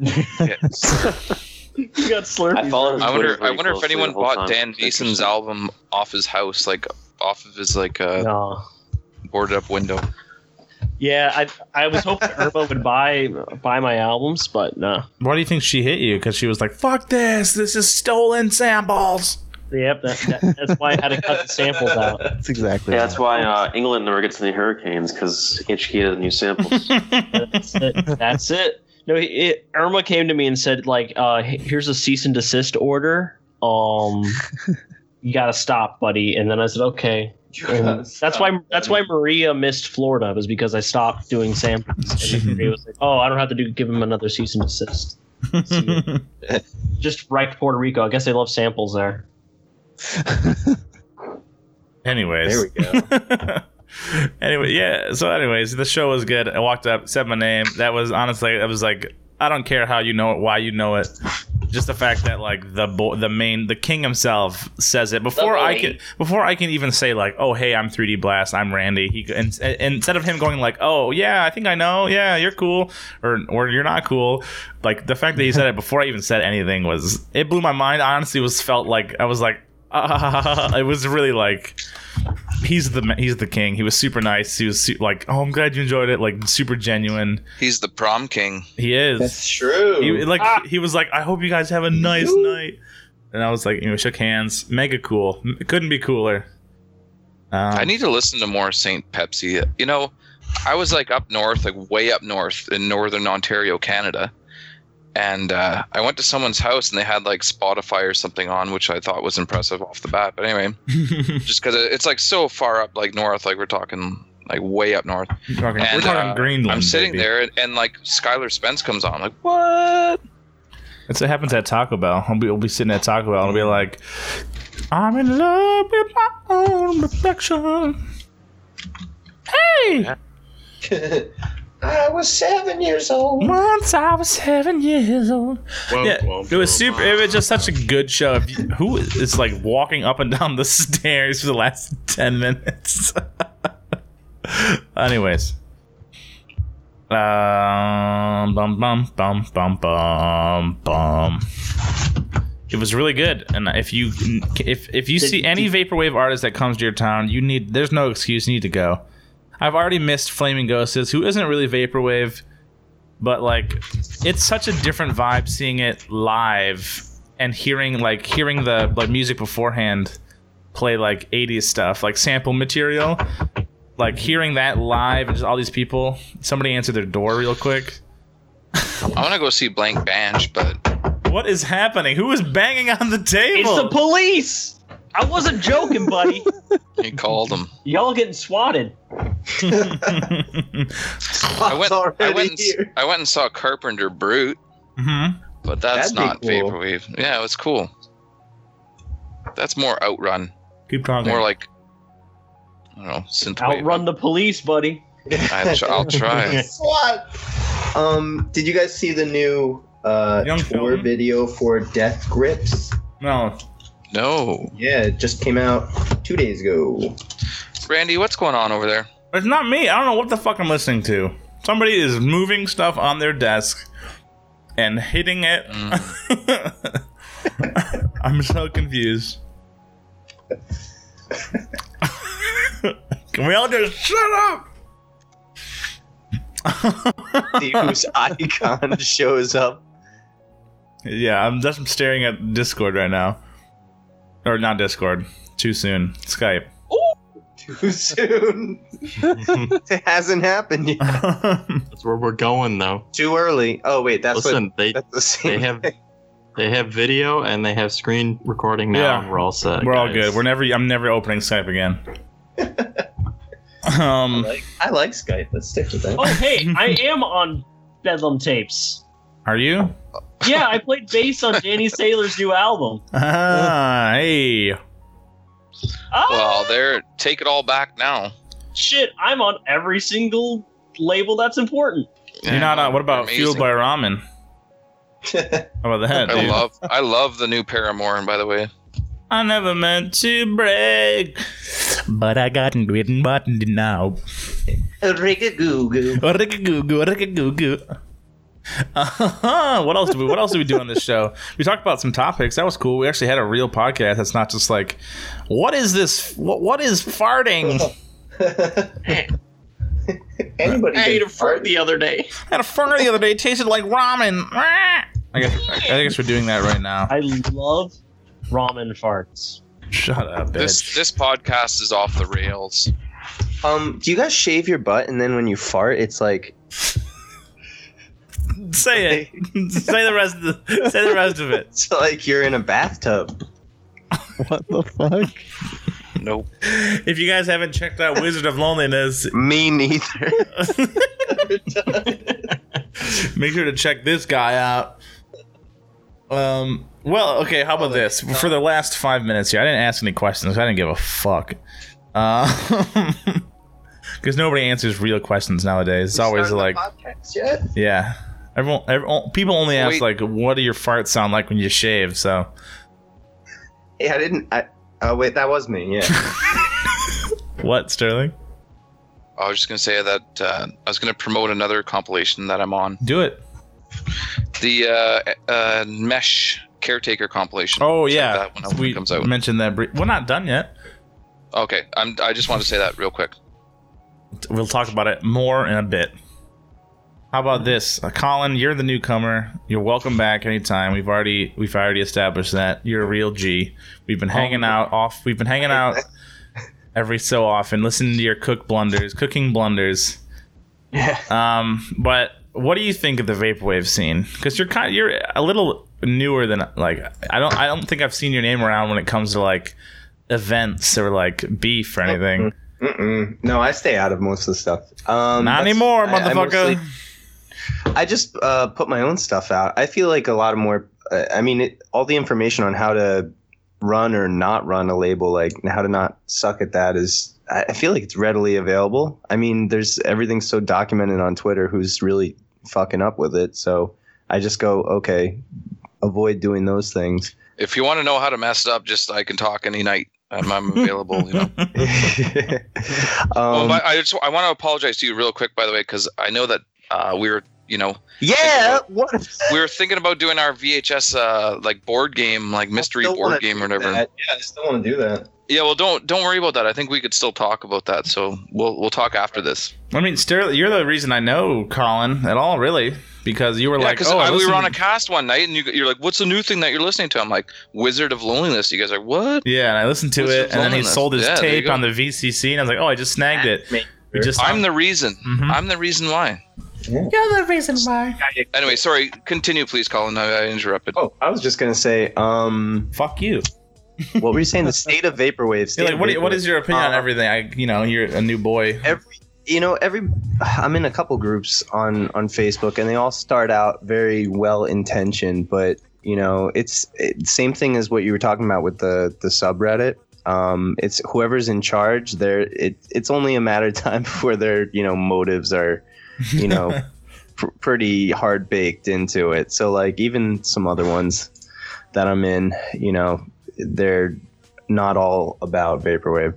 You got slurpees. I followed I wonder. I wonder if anyone bought. Dan Mason's album off his house, like off of his like uh, No. boarded up window. Yeah, I I was hoping Irma would buy buy my albums, but no. Why do you think she hit you? Because she was like, "Fuck this! This is stolen samples." Yep, that, that, that's why I had to cut the samples out. That's exactly. Yeah, that's why uh, England never gets any hurricanes because HK doesn't use samples. That's it. That's it. No, it, Irma came to me and said, like, uh, here's a cease and desist order. Um, you gotta stop, buddy. And then I said, okay. That's why that's why Maria missed Florida was because I stopped doing samples. And Maria was like, oh, I don't have to do give him another cease and desist. Just right to Puerto Rico. I guess they love samples there. Anyways. There we go. anyway, yeah. So, anyways, the show was good. I walked up, said my name. That was honestly, I was like, I don't care how you know it, why you know it. Just the fact that like the bo- the main the king himself says it before I can before I can even say like oh hey I'm 3D Blast I'm Randy he and, and instead of him going like oh yeah I think I know yeah you're cool or or you're not cool like the fact that he said it before I even said anything was it blew my mind I honestly was felt like I was like ah, it was really like he's the he's the king. He was super nice. He was su- like, oh, I'm glad you enjoyed it. Like super genuine. He's the prom king. He is. That's true. He, like he was like, I hope you guys have a nice night. And I was like, you know, shook hands. Mega cool. M- Couldn't be cooler. Um, I need to listen to more Saint Pepsi. You know, I was like up north, like way up north in northern Ontario, Canada, and uh, I went to someone's house and they had like Spotify or something on, which I thought was impressive off the bat. But anyway, just because it's like so far up, like north, like we're talking like way up north. We're talking, we're talking uh, Greenland. I'm sitting baby. there, and, and like Skylar Spence comes on. I'm like, what? That's what happens at Taco Bell. I'll be, we'll be sitting at Taco Bell and I'll be like, I'm in love with my own reflection. Hey! I was seven years old. Once I was seven years old. Whoa, yeah, whoa, it was super. It was just such a good show. If you, who is like walking up and down the stairs for the last ten minutes? Anyways, um, bum bum bum bum bum bum. It was really good, and if you if if you Did- see any vaporwave artist that comes to your town, you need there's no excuse. You need to go. I've already missed Flaming Ghosts, who isn't really vaporwave, but like it's such a different vibe seeing it live and hearing like hearing the like music beforehand play like 80s stuff like sample material like hearing that live and just all these people somebody answered their door real quick I want to go see Blank Banshee, but what is happening who is banging on the table It's the police. I wasn't joking, buddy. he called him. Y'all getting swatted. I went. I went. And, here. I went and saw Carpenter Brut, Mhm. but that's That'd not cool. vaporwave. Yeah, it was cool. That's more outrun, keep talking more like I don't know, synthwave. Outrun the police, buddy. I'll, tr- I'll try. What? Um, did you guys see the new uh Young tour Sheldon? video for Death Grips? no No, Yeah, it just came out two days ago. Randy, what's going on over there? it's not me i don't know what the fuck i'm listening to somebody is moving stuff on their desk and hitting it mm. i'm so confused can we all just shut up See whose icon shows up. Yeah, I'm just staring at Discord right now. Or not Discord. Too soon. Skype. Too soon. it hasn't happened yet. That's where we're going, though. Too early. Oh wait, that's Listen, what. they That's the same. they have they have video and they have screen recording now. Yeah. we're all set. We're all good. We're never I'm never opening Skype again. um I like, I like Skype. Let's stick with that. Oh, hey, I am on Bedlam tapes. Are you? Yeah, I played bass on Danny Saylor's new album. Ah, hey. Ah, Well, there. Take it all back now. shit, I'm on every single label that's important. You're not uh, what about Amazing. Fueled by Ramen? How about that, I dude? love. I love the new Paramore. And by the way, I never meant to break, but I got written button now. Rick-a-goo-goo. Rick-a-goo-goo, rick-a-goo-goo. Uh-huh. What else do we? What else do we do on this show? We talked about some topics. That was cool. We actually had a real podcast. That's not just like, what is this? What, what is farting? Anybody I ate a fruit the other day. I had a fart the other day. It tasted like ramen. I guess, I guess we're doing that right now. I love ramen farts. Shut up, bitch. this this podcast is off the rails. Um, do you guys shave your butt and then when you fart, it's like say it. say the rest. Of the, say the rest of it. it's like you're in a bathtub. What the fuck? Nope. If you guys haven't checked out Wizard of Loneliness, Me neither. make sure to check this guy out. Um. Well, okay. How about this? For the last five minutes here, I didn't ask any questions. I didn't give a fuck. Uh, because nobody answers real questions nowadays. It's always like, podcast yet? yeah. Everyone, everyone, people only ask Wait. like, "What do your farts sound like when you shave?" So, Hey, I didn't. I, oh wait, that was me. Yeah. what, Sterling? I was just gonna say that uh, I was gonna promote another compilation that I'm on. Do it. The uh, uh, Mesh Caretaker compilation. Oh Check yeah, that when we comes out. mentioned that. Br- We're not done yet. Okay, I'm. I just wanted to say that real quick. We'll talk about it more in a bit. How about this, uh, Colin? You're the newcomer. You're welcome back anytime. We've already we've already established that you're a real G. We've been hanging out off. We've been hanging out every so often, listening to your cook blunders, cooking blunders. yeah. Um, but what do you think of the vaporwave scene? Because you're kind, you're a little newer than like I don't I don't think I've seen your name around when it comes to like events or like beef or anything. Mm-mm. No, I stay out of most of the stuff. Um, Not anymore, I- I motherfucker. mostly- I just uh, put my own stuff out. I feel like a lot of more. Uh, I mean, it, all the information on how to run or not run a label, like how to not suck at that, is. I I feel like it's readily available. I mean, there's everything's so documented on Twitter. Who's really fucking up with it? So I just go, okay, avoid doing those things. If you want to know how to mess it up, just I can talk any night. I'm, I'm available. You know. oh, um, but I just I want to apologize to you real quick, by the way, because I know that uh, we were, you know, yeah, what? we were thinking about doing our VHS uh, like board game, like mystery board game or whatever. that. Yeah, I still want to do that. Yeah, well, don't don't worry about that. I think we could still talk about that. So we'll we'll talk after this. I mean, Sterling, you're the reason I know Colin at all, really, because you were Yeah, like, oh, I we were on a cast one night, and you, you're like, "What's the new thing that you're listening to?" I'm like, "Wizard of Loneliness." You guys are like, "What?" Yeah, and I listened to What's it, and then he sold his Yeah, tape on the VCC, and I was like, oh, I just snagged it. We just I'm the reason. Mhm. I'm the reason why. You're the reason why. Anyway, sorry. Continue, please, Colin. I, I interrupted. Oh, I was just gonna say, um, fuck you. What were you saying? The state of vaporwave. State like, of what, do vaporwave. is your opinion on Uh, everything? I, you know, you're a new boy. every you know every i'm in a couple groups on on facebook and they all start out very well intentioned but you know it's it, same thing as what you were talking about with the the subreddit um it's whoever's in charge there it, it's only a matter of time before their you know motives are you know pr- pretty hard baked into it so like even some other ones that i'm in you know they're not all about vaporwave.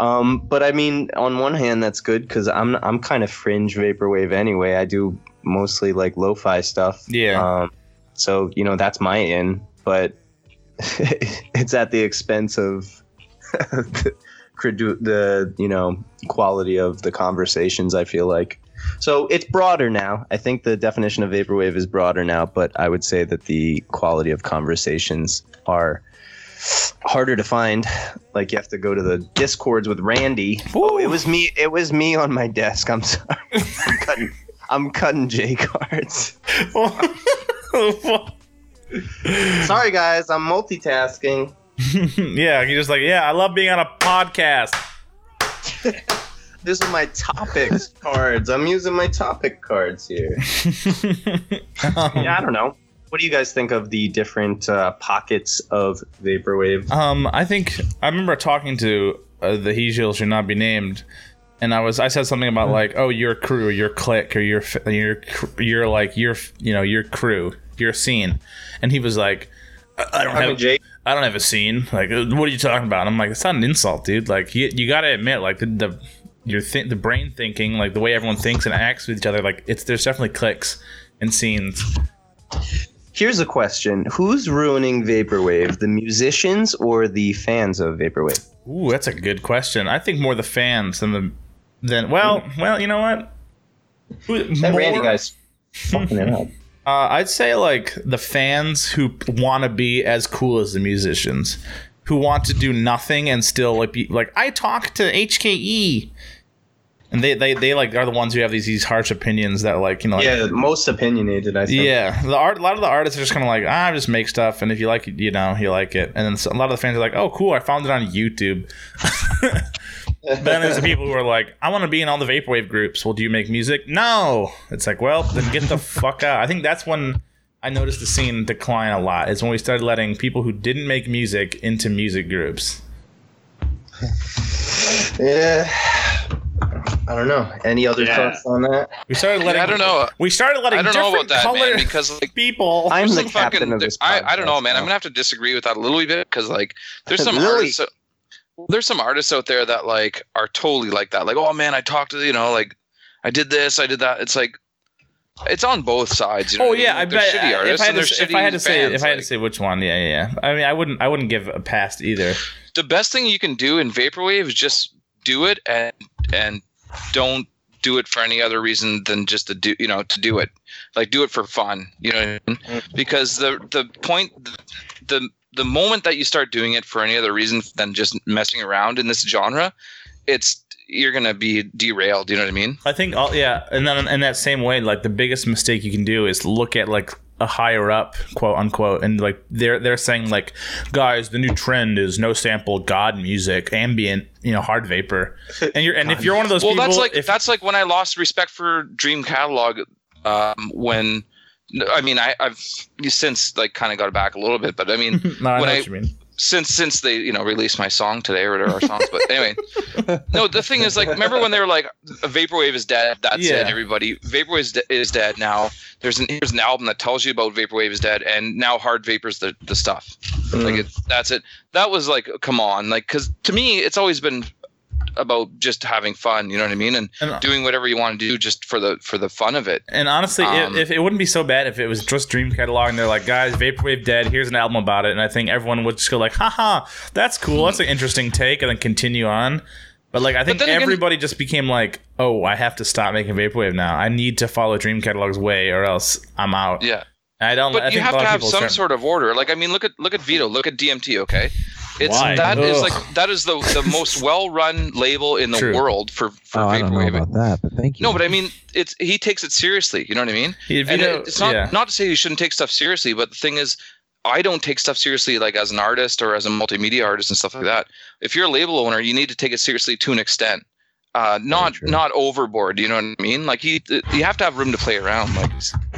Um, but I mean, on one hand, that's good because I'm I'm kind of fringe vaporwave anyway. I do mostly like lo-fi stuff. Yeah. Um, so you know that's my in, but it's at the expense of the, the you know quality of the conversations. I feel like. So it's broader now. I think the definition of vaporwave is broader now, but I would say that the quality of conversations are harder to find. Like you have to go to the discords with Randy. Oh, it was me. It was me on my desk. I'm sorry. I'm cutting. I'm cutting J cards. sorry, guys. I'm multitasking. yeah, you're just like, yeah, I love being on a podcast. This is my topics cards. I'm using my topic cards here. yeah, I don't know. What do you guys think of the different uh, pockets of vaporwave? Um, I think I remember talking to uh, the He Should Not Be Named, and I was I said something about like, oh, your crew, your clique, or your your your like your you know your crew, your scene, and he was like, I, I don't I have Jake- I don't have a scene. Like, what are you talking about? And I'm like, it's not an insult, dude. Like, you, you got to admit, like the the your th- the brain thinking, like the way everyone thinks and acts with each other, like it's there's definitely clicks and scenes. Here's a question: Who's ruining vaporwave? The musicians or the fans of vaporwave? Ooh, that's a good question. I think more the fans than the than well, well, you know what? Who- That Randy guy's fucking it up. Uh, I'd say like the fans who want to be as cool as the musicians, who want to do nothing and still like be like I talk to HKE, and they they, they like are the ones who have these these harsh opinions that like you know like, Yeah, most opinionated. I think. yeah, the art. A lot of the artists are just kind of like, ah, I just make stuff, and if you like it, you know, you like it. And then a lot of the fans are like, oh, cool, I found it on YouTube. then there's the people who are like, I want to be in all the vaporwave groups. Well, do you make music? No. It's like, well, then get the fuck out. I think that's when I noticed the scene decline a lot. Is when we started letting people who didn't make music into music groups. Yeah. I don't know. Any other Yeah. thoughts on that? We started letting. I don't know. We started letting I don't know about that, man, because like people. I'm the captain fucking- of this. I, I don't know, man. I'm gonna have to disagree with that a little bit because like there's some Really? artists. There's some artists out there that like are totally like that. Like, oh man, I talked to you know, like I did this, I did that. It's like it's on both sides. You know Oh what I yeah, mean? I Like, they're bet. shitty artists if I had to, if I had to shitty say, fans, if I had to like- say which one, yeah, yeah. yeah. I mean, I wouldn't, I wouldn't give a pass either. the best thing you can do in vaporwave is just do it and and don't do it for any other reason than just to do you know to do it. Like do it for fun you know I mean? Mm-hmm. because the the point the the moment that you start doing it for any other reason than just messing around in this genre it's you're gonna be derailed you know what i mean? I think, all, yeah, and then in that same way, like the biggest mistake you can do is look at like a higher up, quote unquote, and like they're they're saying like, guys, the new trend is no sample God music, ambient, you know, hard vapor, and you're and if you're one of those well, people, that's like if, that's like when I lost respect for Dream Catalogue. Um, when I mean, I, I've since like kind of got it back a little bit, but I mean, no, I know when I- what you mean. Since since they you know released my song today or our songs but anyway. No the thing is like remember when they were like vaporwave is dead that's Yeah. it everybody. Vaporwave is, de- is dead now. There's an here's an album that tells you about vaporwave is dead and now hard vapor's the the stuff. Like hmm. it, that's it. That was like come on like because to me it's always been about just having fun you know what i mean and, And- doing whatever you want to do just for the for the fun of it And honestly, Um, if, if it wouldn't be so bad if it was just Dream Catalogue and they're like, guys, Vaporwave dead. Here's an album about it, and I think everyone would just go like, haha, that's cool. That's an interesting take, and then continue on. But like, I think again- everybody just became like, oh, I have to stop making Vaporwave now. I need to follow Dream Catalogue's way, or else I'm out. yeah I don't. but I you have to have some start- sort of order. Like I mean, look at look at Vito, look at DMT. Okay, it's Why? that is Ugh. like that is the the most well run label in the True. world for for Oh, I don't know vaporwave. about that, but thank you. No, but I mean, it's he takes it seriously. You know what I mean? Yeah, and Vito- it- it's not yeah. not to say you shouldn't take stuff seriously, but the thing is, I don't take stuff seriously like as an artist or as a multimedia artist and stuff like that. If you're a label owner, you need to take it seriously to an extent. Uh, not not overboard. You know what I mean? Like you, you have to have room to play around. Like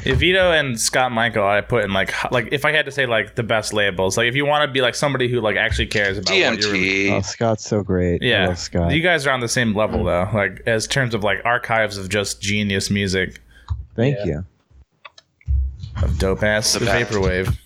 If Vito and Scott Michael, I put in like like if I had to say like the best labels, like if you want to be like somebody who like actually cares about what you're DMT. oh, Scott's so great. I Yeah, love Scott. you guys are on the same level though, like as terms of like archives of just genius music Thank Yeah. you. of dope ass The best. vaporwave.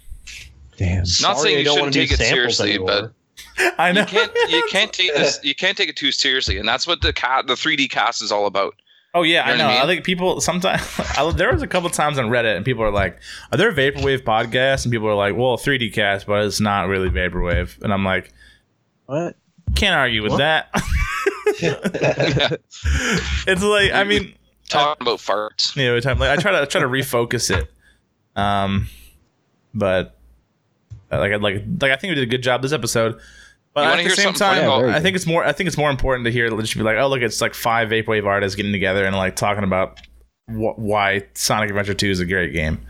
Damn. Not Sorry, saying you don't shouldn't wanna take it samples seriously, but anymore. I know. you can't you can't take this you can't take it too seriously, and that's what the cat the 3D cast is all about. oh yeah, You know I know. I I, think people sometimes I, there was a couple times on Reddit and people are like, "Are there vaporwave podcasts?" And people are like, "Well, 3D cast, but it's not really vaporwave." And I'm like, What? can't argue with that. it's like I mean, Talking about farts. you know, time like I try to try to refocus it, um, but uh, like I like like I think we did a good job this episode. But at the same time, funny? Yeah, I think it's more. I think it's more important to hear just be like, oh, look, it's like five vaporwave artists getting together and like talking about wh- why Sonic Adventure Two is a great game.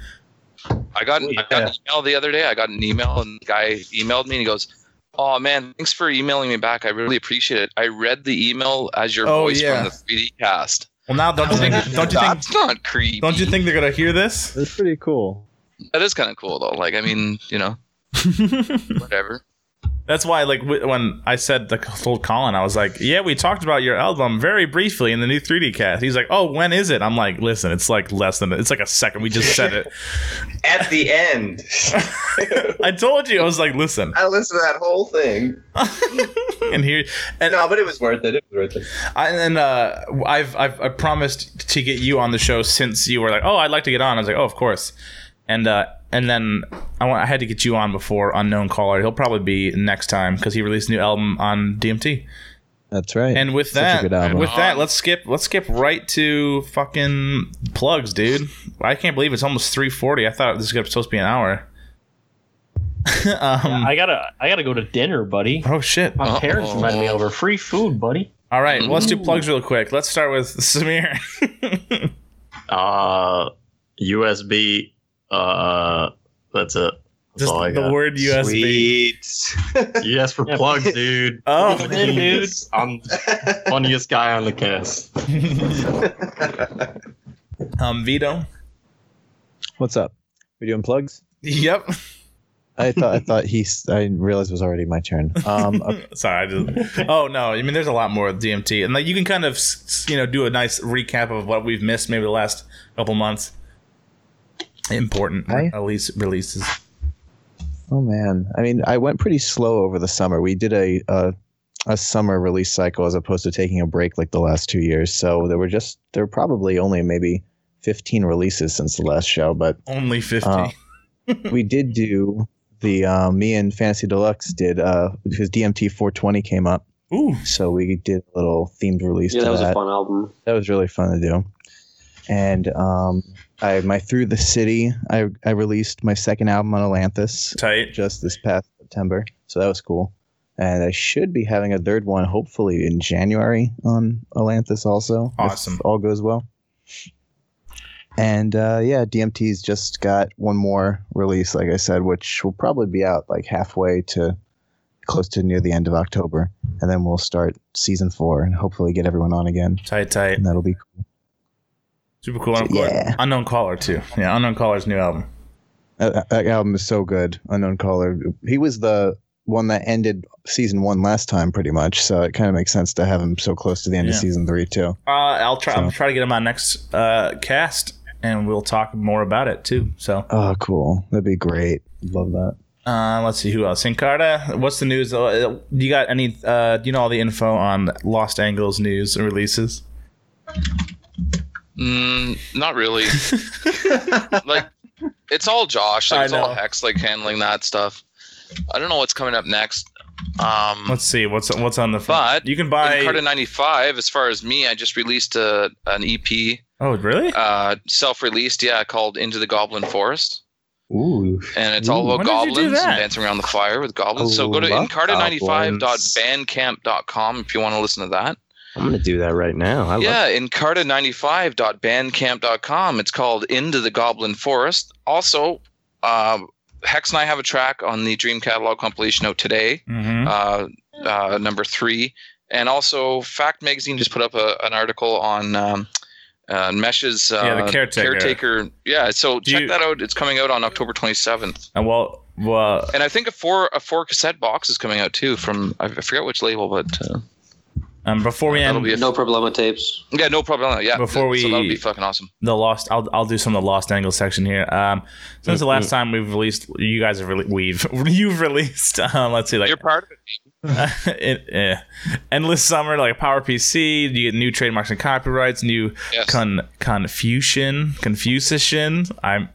I got, I got an email the other day. I got an email, and the guy emailed me and he goes, "Oh man, thanks for emailing me back. I really appreciate it. I read the email as your Oh, voice yeah. from the 3D cast. Well, now don't you think? Don't you think? That's not creepy. Don't you think they're gonna hear this? That's pretty cool. that is kind of cool though? Like, I mean, you know, whatever. That's why, like, when I said the told Colin, I was like, "Yeah, we talked about your album very briefly in the new 3D cast." He's like, "Oh, when is it?" I'm like, "Listen, it's like less than it's like a second. We just said it." At the end, I told you. I was like, "Listen," I listened to that whole thing. and here, and No, but it was worth it. It was worth it. I, and uh, I've, I've I promised to get you on the show since you were like, "Oh, I'd like to get on." I was like, "Oh, of course," and uh, and then I want I had to get you on before Unknown Caller. He'll probably be next time because he released a new album on DMT. That's right. And with Such that, with that, let's skip let's skip right to fucking plugs, dude. I can't believe it's almost three forty. I thought this was supposed to be an hour. um, I gotta, I gotta go to dinner, buddy. oh shit! My parents Uh-oh. invited me over. Free food, buddy. All right, well, let's do plugs real quick. Let's start with Samir. Uh, USB. Uh, that's it. That's Just all I the got. word USB. Sweet. Yes for Yeah. plugs, dude. Oh, dude. I'm funniest guy on the cast. um, Vito. What's up? We doing plugs? Yep. I thought I thought he's. I realized it was already my turn. Um, okay. Sorry. I just, oh no. I mean, there's a lot more with DMT, and like you can kind of s- s- you know do a nice recap of what we've missed maybe the last couple months. Important I- release releases. Oh man, I mean, I went pretty slow over the summer. We did a, a a summer release cycle as opposed to taking a break like the last two years. So there were just there were probably only maybe fifteen releases since the last show, but Only fifty. Uh, we did do the uh, me and Fantasy Deluxe did uh because DMT 420 came up, Ooh. so we did a little themed release Yeah, to that was that. a fun album. that was really fun to do. And um, I my through the city, I I released my second album on Atlantis Tight. just this past September, so that was cool. And I should be having a third one hopefully in January on Atlantis also. if Awesome. all goes well. And uh, yeah, DMT's just got one more release, like I said, which will probably be out like halfway to close to near the end of October, and then we'll start season four and hopefully get everyone on again, Tight, tight. and that'll be cool. Super cool. Unknown, Yeah. Unknown Caller, too. Yeah, Unknown Caller's new album. That, that album is so good. Unknown Caller. He was the one that ended season one last time, pretty much. So it kind of makes sense to have him so close to the end of season three too. Uh, I'll try. I'll try to get him on next uh, cast, and we'll talk more about it too. So, Oh, cool. That'd be great. Love that. uh, let's see who else. Encarta, what's the news? Uh, you got any? Uh, do you know all the info on Lost Angles news and releases? Mm, not really. like, it's all Josh. I Like, it's all know. Hex, like handling that stuff. I don't know what's coming up next. Um, Let's see what's what's on the. but you can buy. Encarta 95. As far as me, I just released a an EP, oh, really? uh, self-released, yeah, called Into the Goblin Forest. Ooh. and it's all about when did you do goblins and dancing around the fire with goblins. so go to love encarta95.bandcamp.com if you want to listen to that. I'm gonna do that right now. I yeah, encarta95.bandcamp.com. It's called Into the Goblin Forest. Also, uh, Hex and I have a track on the Dream Catalogue compilation out today, Mm-hmm. uh, uh, number three. And also, Fact Magazine just put up a, an article on um, uh, Mesh's uh, Yeah, the Caretaker. Yeah, so Do check you- that out. It's coming out on October 27th. And well, well, And I think a four a four cassette box is coming out too from I forget which label, but uh, um, before we end be a, No problema tapes. yeah, no problem. Yeah, Before so that'll we- be fucking awesome. the lost, I'll I'll do some of the Lost Angles section here. Um, since the last time we've released, you guys have really we've you've released. Uh, let's see, like You're part of it. it, eh. endless summer like a power pc you get new trademarks and copyrights new Yes. con confusion confusion i'm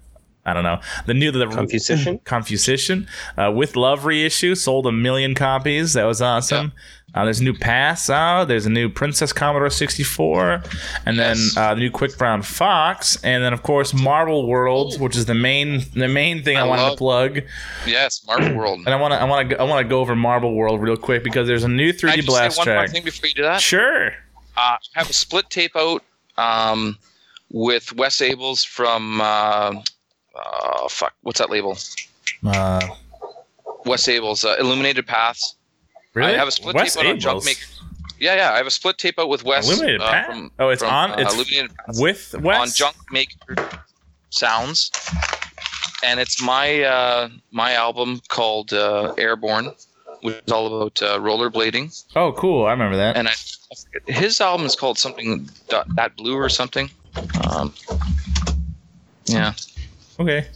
i don't know the new the Confucian? confusion uh, with love reissue sold a million copies that was awesome uh, there's a new pass out there's a new princess commodore 64 and then Yes. uh, the new quick brown fox and then of course marble world which is the main the main thing i, I wanted to plug Yes, Marble World. and I want to, I want to, I want to go over Marble World real quick because there's a new Can I 3D just Blast say one more track. thing before you do that? Sure. Uh, I have a split tape out um, with Wes Abels from uh, uh, fuck, what's that label? Uh, Wes Abels, uh, Illuminated Paths. really? I have a split Wes tape out on Junk Abels. Maker. Yeah, yeah, I have a split tape out with Wes. Illuminated uh, from- Oh, it's from, on- uh, it's Illuminated Paths. with Wes. on Junk Maker Sounds, and it's my uh, my album called uh, Airborne, which is all about uh, rollerblading. Oh, cool. I remember that. And I, I his album is called something dot, that blue or something. Um, yeah, okay.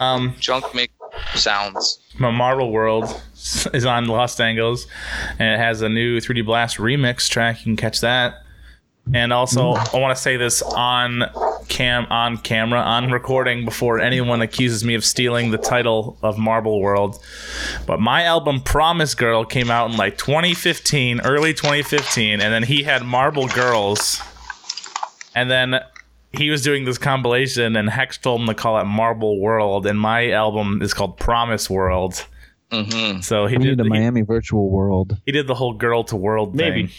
Um, Junk Maker Sounds. my Marble World is on Lost Angles, and it has a new 3D Blast remix track. You can catch that. And also, I want to say this on cam, on camera, on recording before anyone accuses me of stealing the title of Marble World. But my album Promise Girl came out in like 2015, early 2015, and then he had Marble Girls. And then he was doing this compilation, and Hex told him to call it Marble World, and my album is called Promise World. hmm So he We did the he, Miami virtual world. he did the whole girl to world Maybe. thing.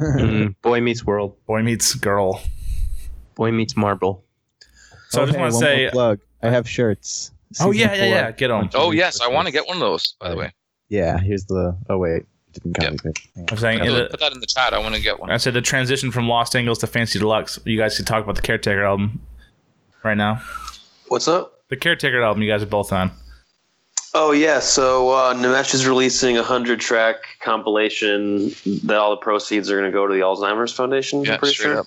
Mm, boy meets world. Boy meets girl. Boy meets marble. So I just want to say, more plug. I have shirts. oh yeah, yeah, four. yeah, get on. Oh yes, I want to get one of those. By the way, Yeah, here's the. Oh wait, didn't Yeah. copy it. I'm saying, Yeah, the- put that in the chat. I want to get one. I said the transition from Lost Angles to Fancy Deluxe. You guys should talk about the Caretaker album right now. What's up? The Caretaker album, you guys are both on. Oh yeah, so uh, Namesh is releasing a hundred track compilation that all the proceeds are going to go to the Alzheimer's Foundation. Yeah, I'm pretty sure. up.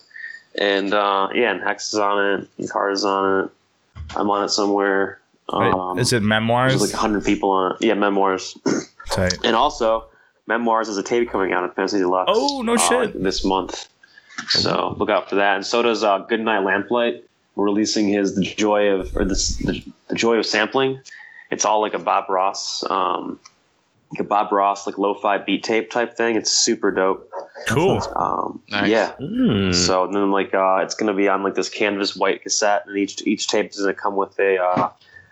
And uh, yeah, and Hex is on it, and Card is on it. I'm on it somewhere. Right? Um, is it memoirs? There's like hundred people on it. Yeah, memoirs, Tight. and also memoirs is a tape coming out on Fantasy Deluxe. Oh, no uh, shit. This month, so look out for that. And so does uh, Goodnight Lamplight. We're releasing his the joy of or this the, the joy of sampling. It's all like a Bob Ross, um, like a Bob Ross like lo-fi beat tape type thing. It's super dope. Cool. Um, Nice. Yeah. Mm. So then, like, uh, it's gonna be on like this canvas white cassette, and each each tape is gonna come with a uh,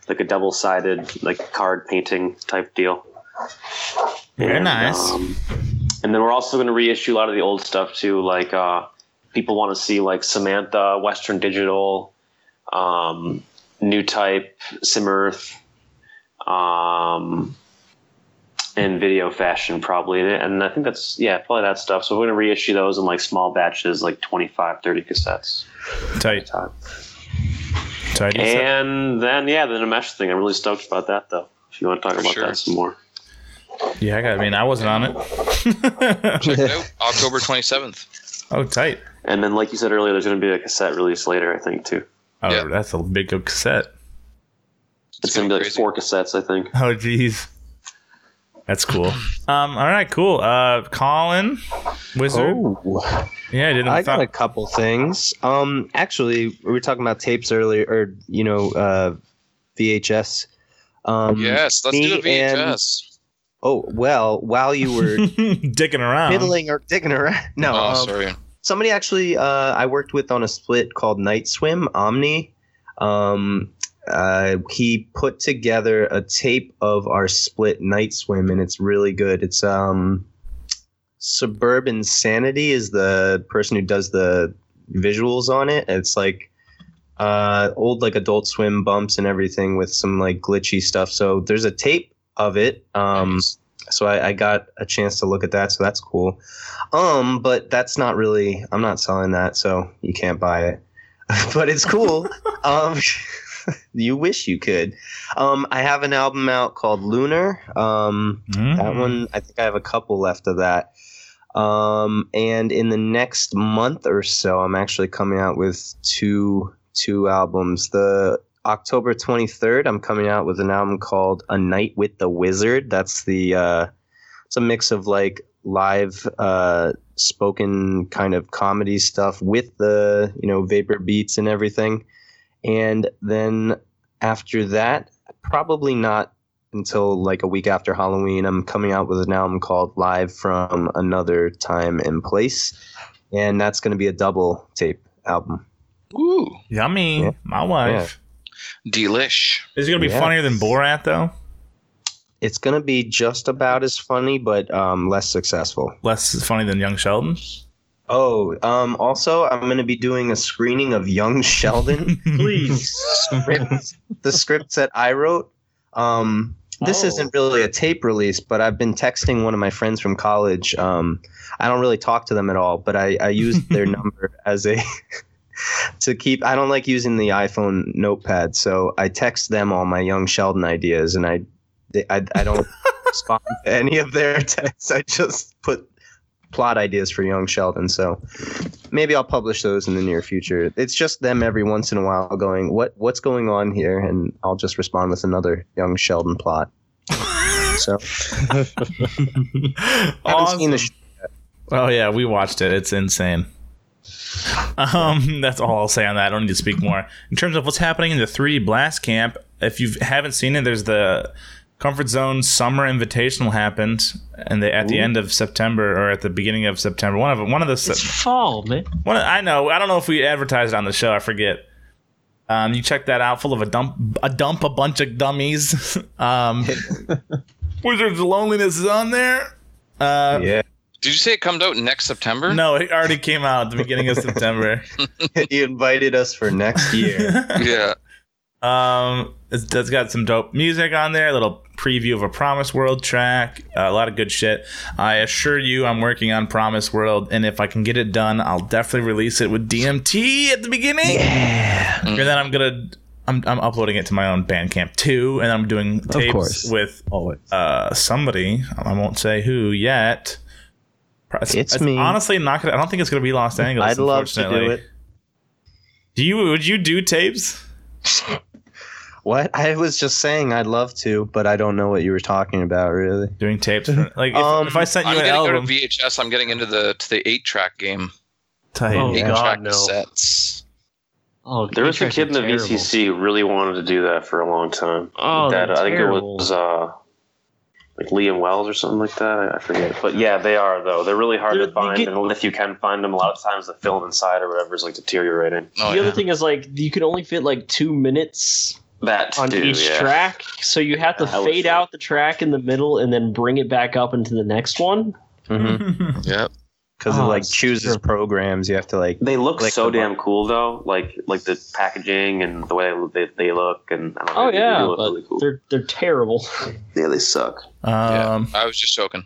like a double sided like card painting type deal. Very And, nice. um, and then we're also gonna reissue a lot of the old stuff too, like uh, people want to see like Samantha, Western Digital, um, New Type, Simearth, um, and Video Fashion probably. And I think that's yeah, probably that stuff. So we're gonna reissue those in like small batches, like 25, 30 cassettes. Tight. Time. Tight. And then yeah, the Namesh thing. I'm really stoked about that though. If you want to talk For about sure. that some more. Yeah, I got. I mean, I wasn't on it. Check it out. October 27th. oh, tight. And then, like you said earlier, there's going to be a cassette release later, I think, too. Oh, Yeah. that's a big cassette. It's, going to be like crazy. four cassettes, I think. Oh, jeez. That's cool. Um. All right. Cool. Uh, Colin, Wizard. Oh, Yeah, I didn't. I got a couple things. Um, actually, we were talking about tapes earlier, or you know, uh, VHS. Um, Yes, let's do me a and- VHS. Oh well, while you were dicking around. fiddling or digging around, no, oh, um, sorry. somebody actually uh, I worked with on a split called Night Swim Omni. Um, uh, he put together a tape of our split Night Swim, and it's really good. It's um, Suburban Sanity is the person who does the visuals on it. It's like uh, old like Adult Swim bumps and everything with some like glitchy stuff. So there's a tape of it. Um, Nice. so I, I got a chance to look at that, so that's cool. Um, but that's not really. I'm not selling that, so you can't buy it. but it's cool. um, you wish you could. Um, I have an album out called Lunar. Um, Mm. that one, I think I have a couple left of that. Um, and in the next month or so, I'm actually coming out with two two albums. The October 23rd, I'm coming out with an album called A Night with the Wizard. That's the uh, it's a mix of like live uh, spoken kind of comedy stuff with the you know vapor beats and everything. And then after that, probably not until like a week after Halloween, I'm coming out with an album called Live from Another Time and Place. And that's going to be a double tape album. Ooh, Yummy. Yeah. My wife. Delish. Is it gonna be Yeah. funnier than Borat though? It's going to be just about as funny, but um, less successful. Less funny than Young Sheldon. Oh, um, also, I'm going to be doing a screening of Young Sheldon. Please. scripts, the scripts that I wrote. Um, this Oh. isn't really a tape release, but I've been texting one of my friends from college. Um, I don't really talk to them at all, but I, I used their number as a to keep. I don't like using the iPhone notepad, so I text them all my Young Sheldon ideas, and I they, I, I don't respond to any of their texts. I just put plot ideas for Young Sheldon. So maybe I'll publish those in the near future. It's just them every once in a while going, "What what's going on here?" and I'll just respond with another Young Sheldon plot. So I haven't seen the sh- Oh yeah, we watched it. It's insane. Um, that's all I'll say on that. I don't need to speak more. In terms of what's happening in the 3D Blast Camp, if you haven't seen it, there's the Comfort Zone Summer Invitational happened, and they at the end of September or at the beginning of September. One of one of the It's fall, man. one. Of, I know. I don't know if we advertised it on the show. I forget. Um, you check that out, full of a dump, a dump, a bunch of dummies. um, Wizards of Loneliness is on there. Uh, yeah, Did you say it comes out next September? No, it already came out at the beginning of September. you invited us for next year. Yeah. Um, it's, it's got some dope music on there. A little preview of a Promise World track. Uh, a lot of good shit. I assure you, I'm working on Promise World, and if I can get it done, I'll definitely release it with DMT at the beginning. Yeah. And then I'm gonna. I'm, I'm uploading it to my own Bandcamp too, and I'm doing tapes course. with Always. uh somebody. I won't say who yet. Pro- It's me. Honestly, not gonna. I don't think it's gonna be Los Angeles. I'd love to do it. Do you? Would you do tapes? What? I was just saying I'd love to, but I don't know what you were talking about, really. Doing tapes? For, like, if, Um, if I sent you I'm an getting out album, of VHS. I'm getting into the to the eight track game. tight. Oh, Eight God, track no. cassettes. Oh, There was a kid in the terrible. VCC who really wanted to do that for a long time. Oh, that, I think terrible. it was uh, like Liam Wells or something like that. I, I forget. But yeah, they are though. They're really hard They're- to find, get- and if you can find them, a lot of times the film inside or whatever is like deteriorating. Oh, the yeah. other thing is like you can only fit like two minutes That on too, each yeah. track, so you have to That was fade out the track in the middle and then bring it back up into the next one. Mm-hmm. Yep. Because Oh, it like chooses true. programs. You have to like. They look Click so the damn cool though, like like the packaging and the way they, they look, and I don't know, Oh they, they yeah, look but really cool. they're they're terrible. Yeah, they suck. Um, I was just joking.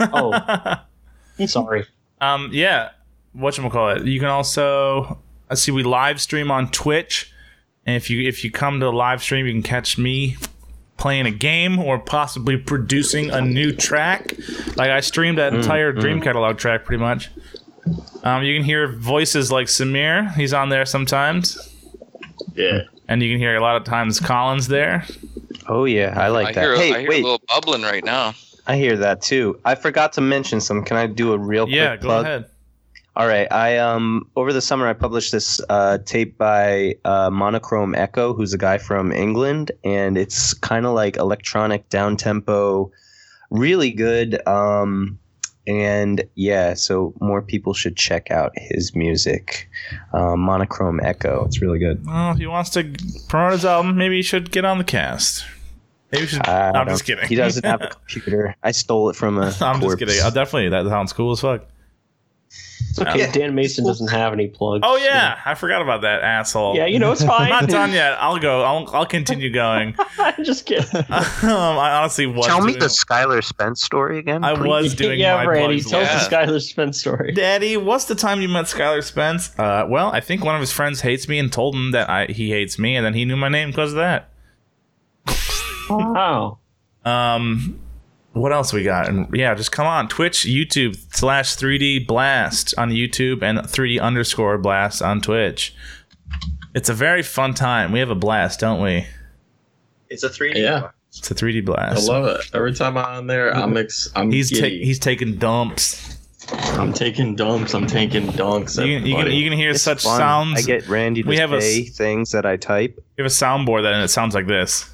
Oh, sorry. um, yeah. What call it? You can also I see we live stream on Twitch, and if you if you come to the live stream, you can catch me playing a game or possibly producing a new track. Like I streamed that entire Dream Catalogue track pretty much. Um, you can hear voices like Samir. He's on there sometimes, Yeah. and you can hear a lot of times Collins there. Oh yeah, I like I that. hear, hey, I hear wait, a little bubbling right now. I hear that too. I forgot to mention some. Can I do a real Yeah, quick go plug? ahead. All right. I um over the summer I published this uh, tape by uh, Monochrome Echo, who's a guy from England, and it's kind of like electronic down tempo, really good. Um, and yeah, so more people should check out his music. Um, Monochrome Echo, it's really good. Well, if he wants to promote his album, maybe he should get on the cast. Maybe should. I'm just kidding. He doesn't have a computer. I stole it from a. I'm just kidding. I'll definitely. That sounds cool as fuck. It's okay. Dan Mason doesn't have any plugs. Oh yeah, I forgot about that asshole. Yeah, you know it's fine. I'm not done yet. I'll go. I'll, I'll continue going. I'm just kidding. um, I honestly was. Tell me doing- the Skylar Spence story again. I please. was doing yeah, my Randy, plugs tell last- us the Skylar Spence story. Daddy, what's the time you met Skylar Spence? Uh, well, I think one of his friends hates me and told him that I, he hates me, and then he knew my name because of that. Wow. Um, what else we got? And yeah, just come on Twitch, YouTube slash 3D Blast on YouTube and 3D underscore Blast on Twitch. It's a very fun time. We have a blast, don't we? It's a 3D. Yeah. It's a 3D I blast. I love it. Every time I'm on there, I'm ex- I'm He's ta- he's taking dumps. I'm taking dumps. I'm taking dunks. You can, you can, you can hear It's such fun. sounds. I get Randy to We have a say s- things that I type. we have a soundboard that and it sounds like this.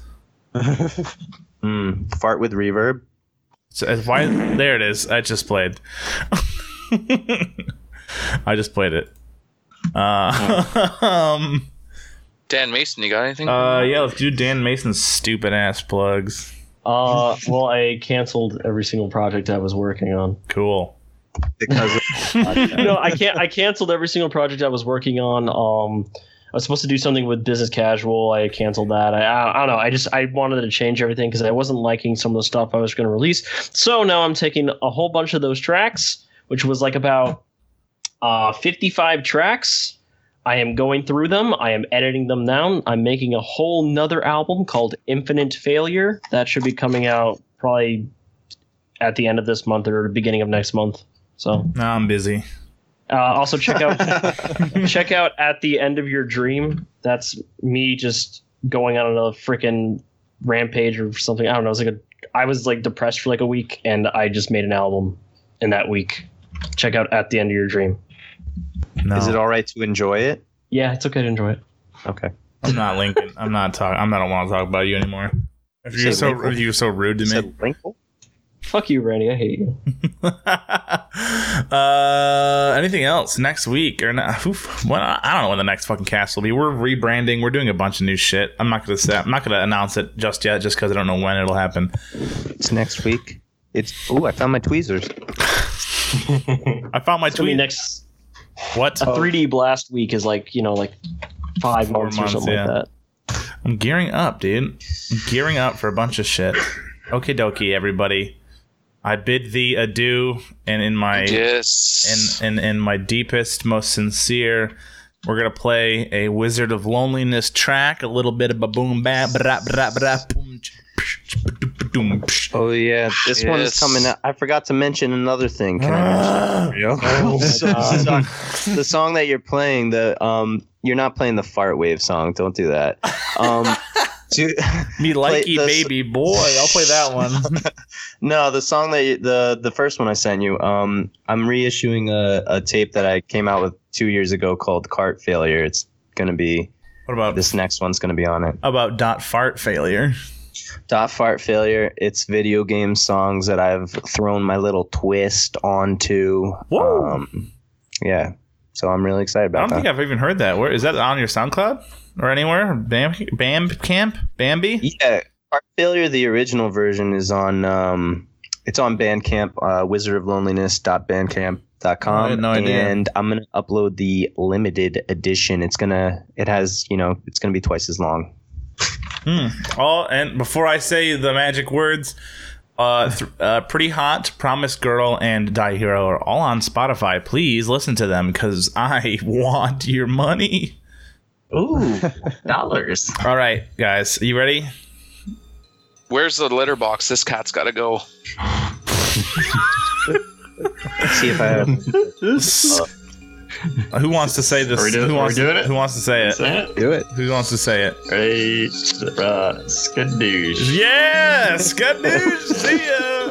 Mm, fart with reverb. So uh, why? There it is. I just played. I just played it. Uh, um, Dan Mason, you got anything? uh, yeah, let's do Dan Mason's stupid ass plugs. Uh, well, I canceled every single project I was working on. Cool. because no, I can't. I canceled every single project I was working on. Um, I was supposed to do something with business casual. I canceled that. I, I, I don't know. I just I wanted to change everything because I wasn't liking some of the stuff I was going to release. So now I'm taking a whole bunch of those tracks, which was like about uh, 55 tracks. I am going through them. I am editing them down. I'm making a whole nother album called Infinite Failure. That should be coming out probably at the end of this month or beginning of next month. So Now I'm busy. Uh, also check out check out at the end of your dream. That's me just going on a freaking rampage or something. I don't know. It's like a I was like depressed for like a week, and I just made an album in that week. Check out at the end of your dream. No, is it all right to enjoy it? Yeah, it's okay to enjoy it. Okay. I'm not Lincoln. I'm not talking. I'm not. I don't want to talk about you anymore. If You you're said so if you're so rude to me. said Linkle? Fuck you, Randy. I hate you. uh, anything else next week or not? Oof, well, I don't know when the next fucking cast will be. We're rebranding. We're doing a bunch of new shit. I'm not gonna say. I'm not gonna announce it just yet, just because I don't know when it'll happen. It's next week. It's oh, I found my tweezers. I found my It's gonna be tweet. next. what? A 3D blast week is like you know like five Four months, months, or something yeah. like that. I'm gearing up, dude. I'm gearing up for a bunch of shit. Okie dokie, everybody. I bid thee adieu, and in my yes. in, in in my deepest, most sincere, we're gonna play a Wizard of Loneliness track, a little bit of a boom bap bra bra bra boom. ch- psh, ch- ba-doom, ba-doom, psh. Oh yeah, this one is coming out. I forgot to mention another thing. Can I mention? it, Oh, the, song, the song that you're playing, the um, you're not playing the fart wave song. Don't do that. Um, to, Me likey the- baby boy, I'll play that one. no, the song that you, the the first one I sent you. Um, I'm reissuing a, a tape that I came out with two years ago called Cart Failure. It's gonna be What about this next one's gonna be on it. about dot fart failure? Dot Fart Failure. It's video game songs that I've thrown my little twist onto. Whoa. Um, yeah. So I'm really excited about that. I don't think. I've even heard that. Where is that on your SoundCloud or anywhere? Bam, Bam Camp, Bambi. yeah. Fart Failure, the original version, is on. Um, it's on Bandcamp. Uh, Wizard of Loneliness. Bandcamp Dot com, I had no idea. and I'm gonna upload the limited edition. It's gonna, it has, you know, it's gonna be twice as long. Hmm. Oh, and before I say the magic words, uh, th- uh, Pretty Hot, Promise Girl, and Die Hero are all on Spotify. Please listen to them because I want your money. Ooh, dollars. All right, guys, you ready? Where's the litter box? This cat's got to go. See if I have. Who wants to say this? Are we doing- who are we wants doing to, it? Who wants to say it? Say it. Do it. Who wants to say it? Hey, uh, skadoosh. Yes, good news. See ya.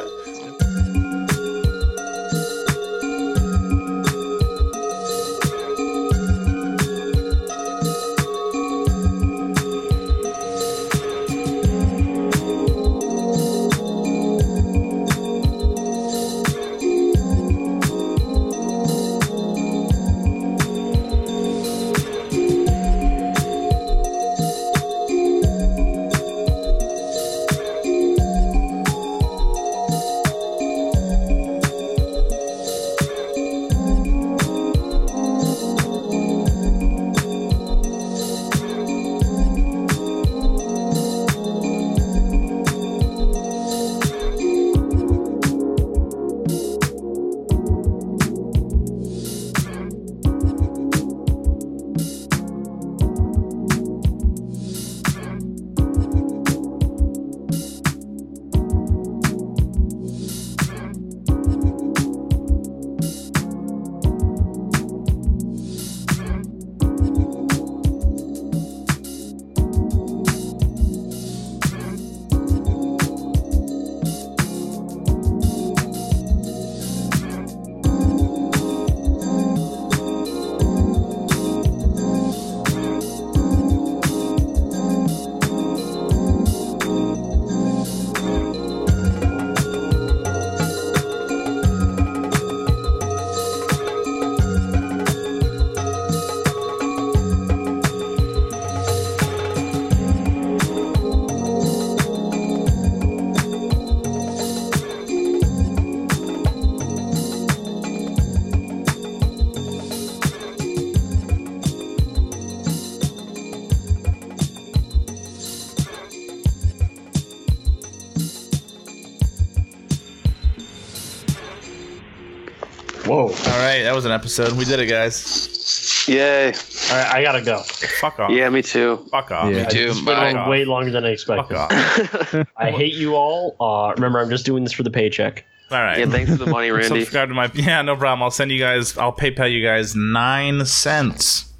That was an episode. We did it, guys. Yay. All right, I gotta go. Fuck off. Yeah, me too. Fuck off. Yeah. Me too. It's been Bye. way longer than I Fuck expected. off. I hate you all. Uh, remember, I'm just doing this for the paycheck. All right. Yeah, thanks for the money, Randy. Subscribe to my yeah, no problem. I'll send you guys. I'll PayPal you guys nine cents.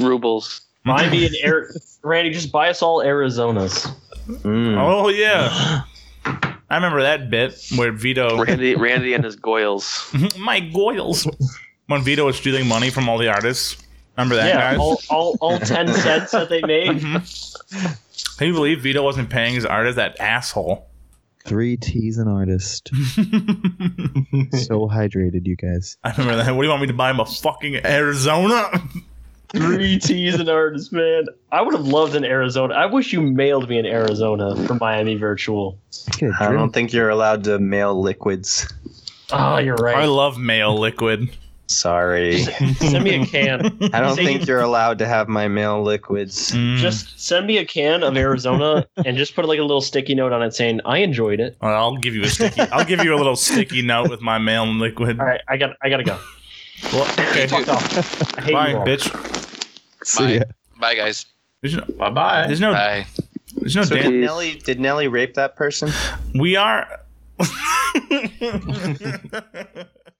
Rubles. Buy me an air, Randy. Just buy us all Arizonas. Mm. Oh yeah, I remember that bit where Vito, Randy, Randy and his goils. my goils, when Vito was stealing money from all the artists. Remember that, yeah, guys? all, all, all ten cents that they made. Mhm. Can you believe Vito wasn't paying his artist? That asshole. Three T's an artist. so hydrated, you guys. I remember that. What do you want me to buy him a fucking Arizona? Three T's an artist, man. I would have loved an Arizona. I wish you mailed me an Arizona for Miami Virtual. I get a I drink. don't think you're allowed to mail liquids. Oh, you're right. I love mail liquid. Sorry. Send me a can. I don't think you're allowed to have my mail liquids. Mm. Just send me a can of Arizona and just put like a little sticky note on it saying I enjoyed it. Well, I'll give you a sticky. I'll give you a little sticky note with my male liquid. All right, I got I gotta go. Well, okay. Fuck off. I hate Bye, you all. bitch. See Bye. ya. Bye, guys. There's no. Bye bye. There's no. Bye. There's no. So Dan- did Nelly did Nelly rape that person? we are.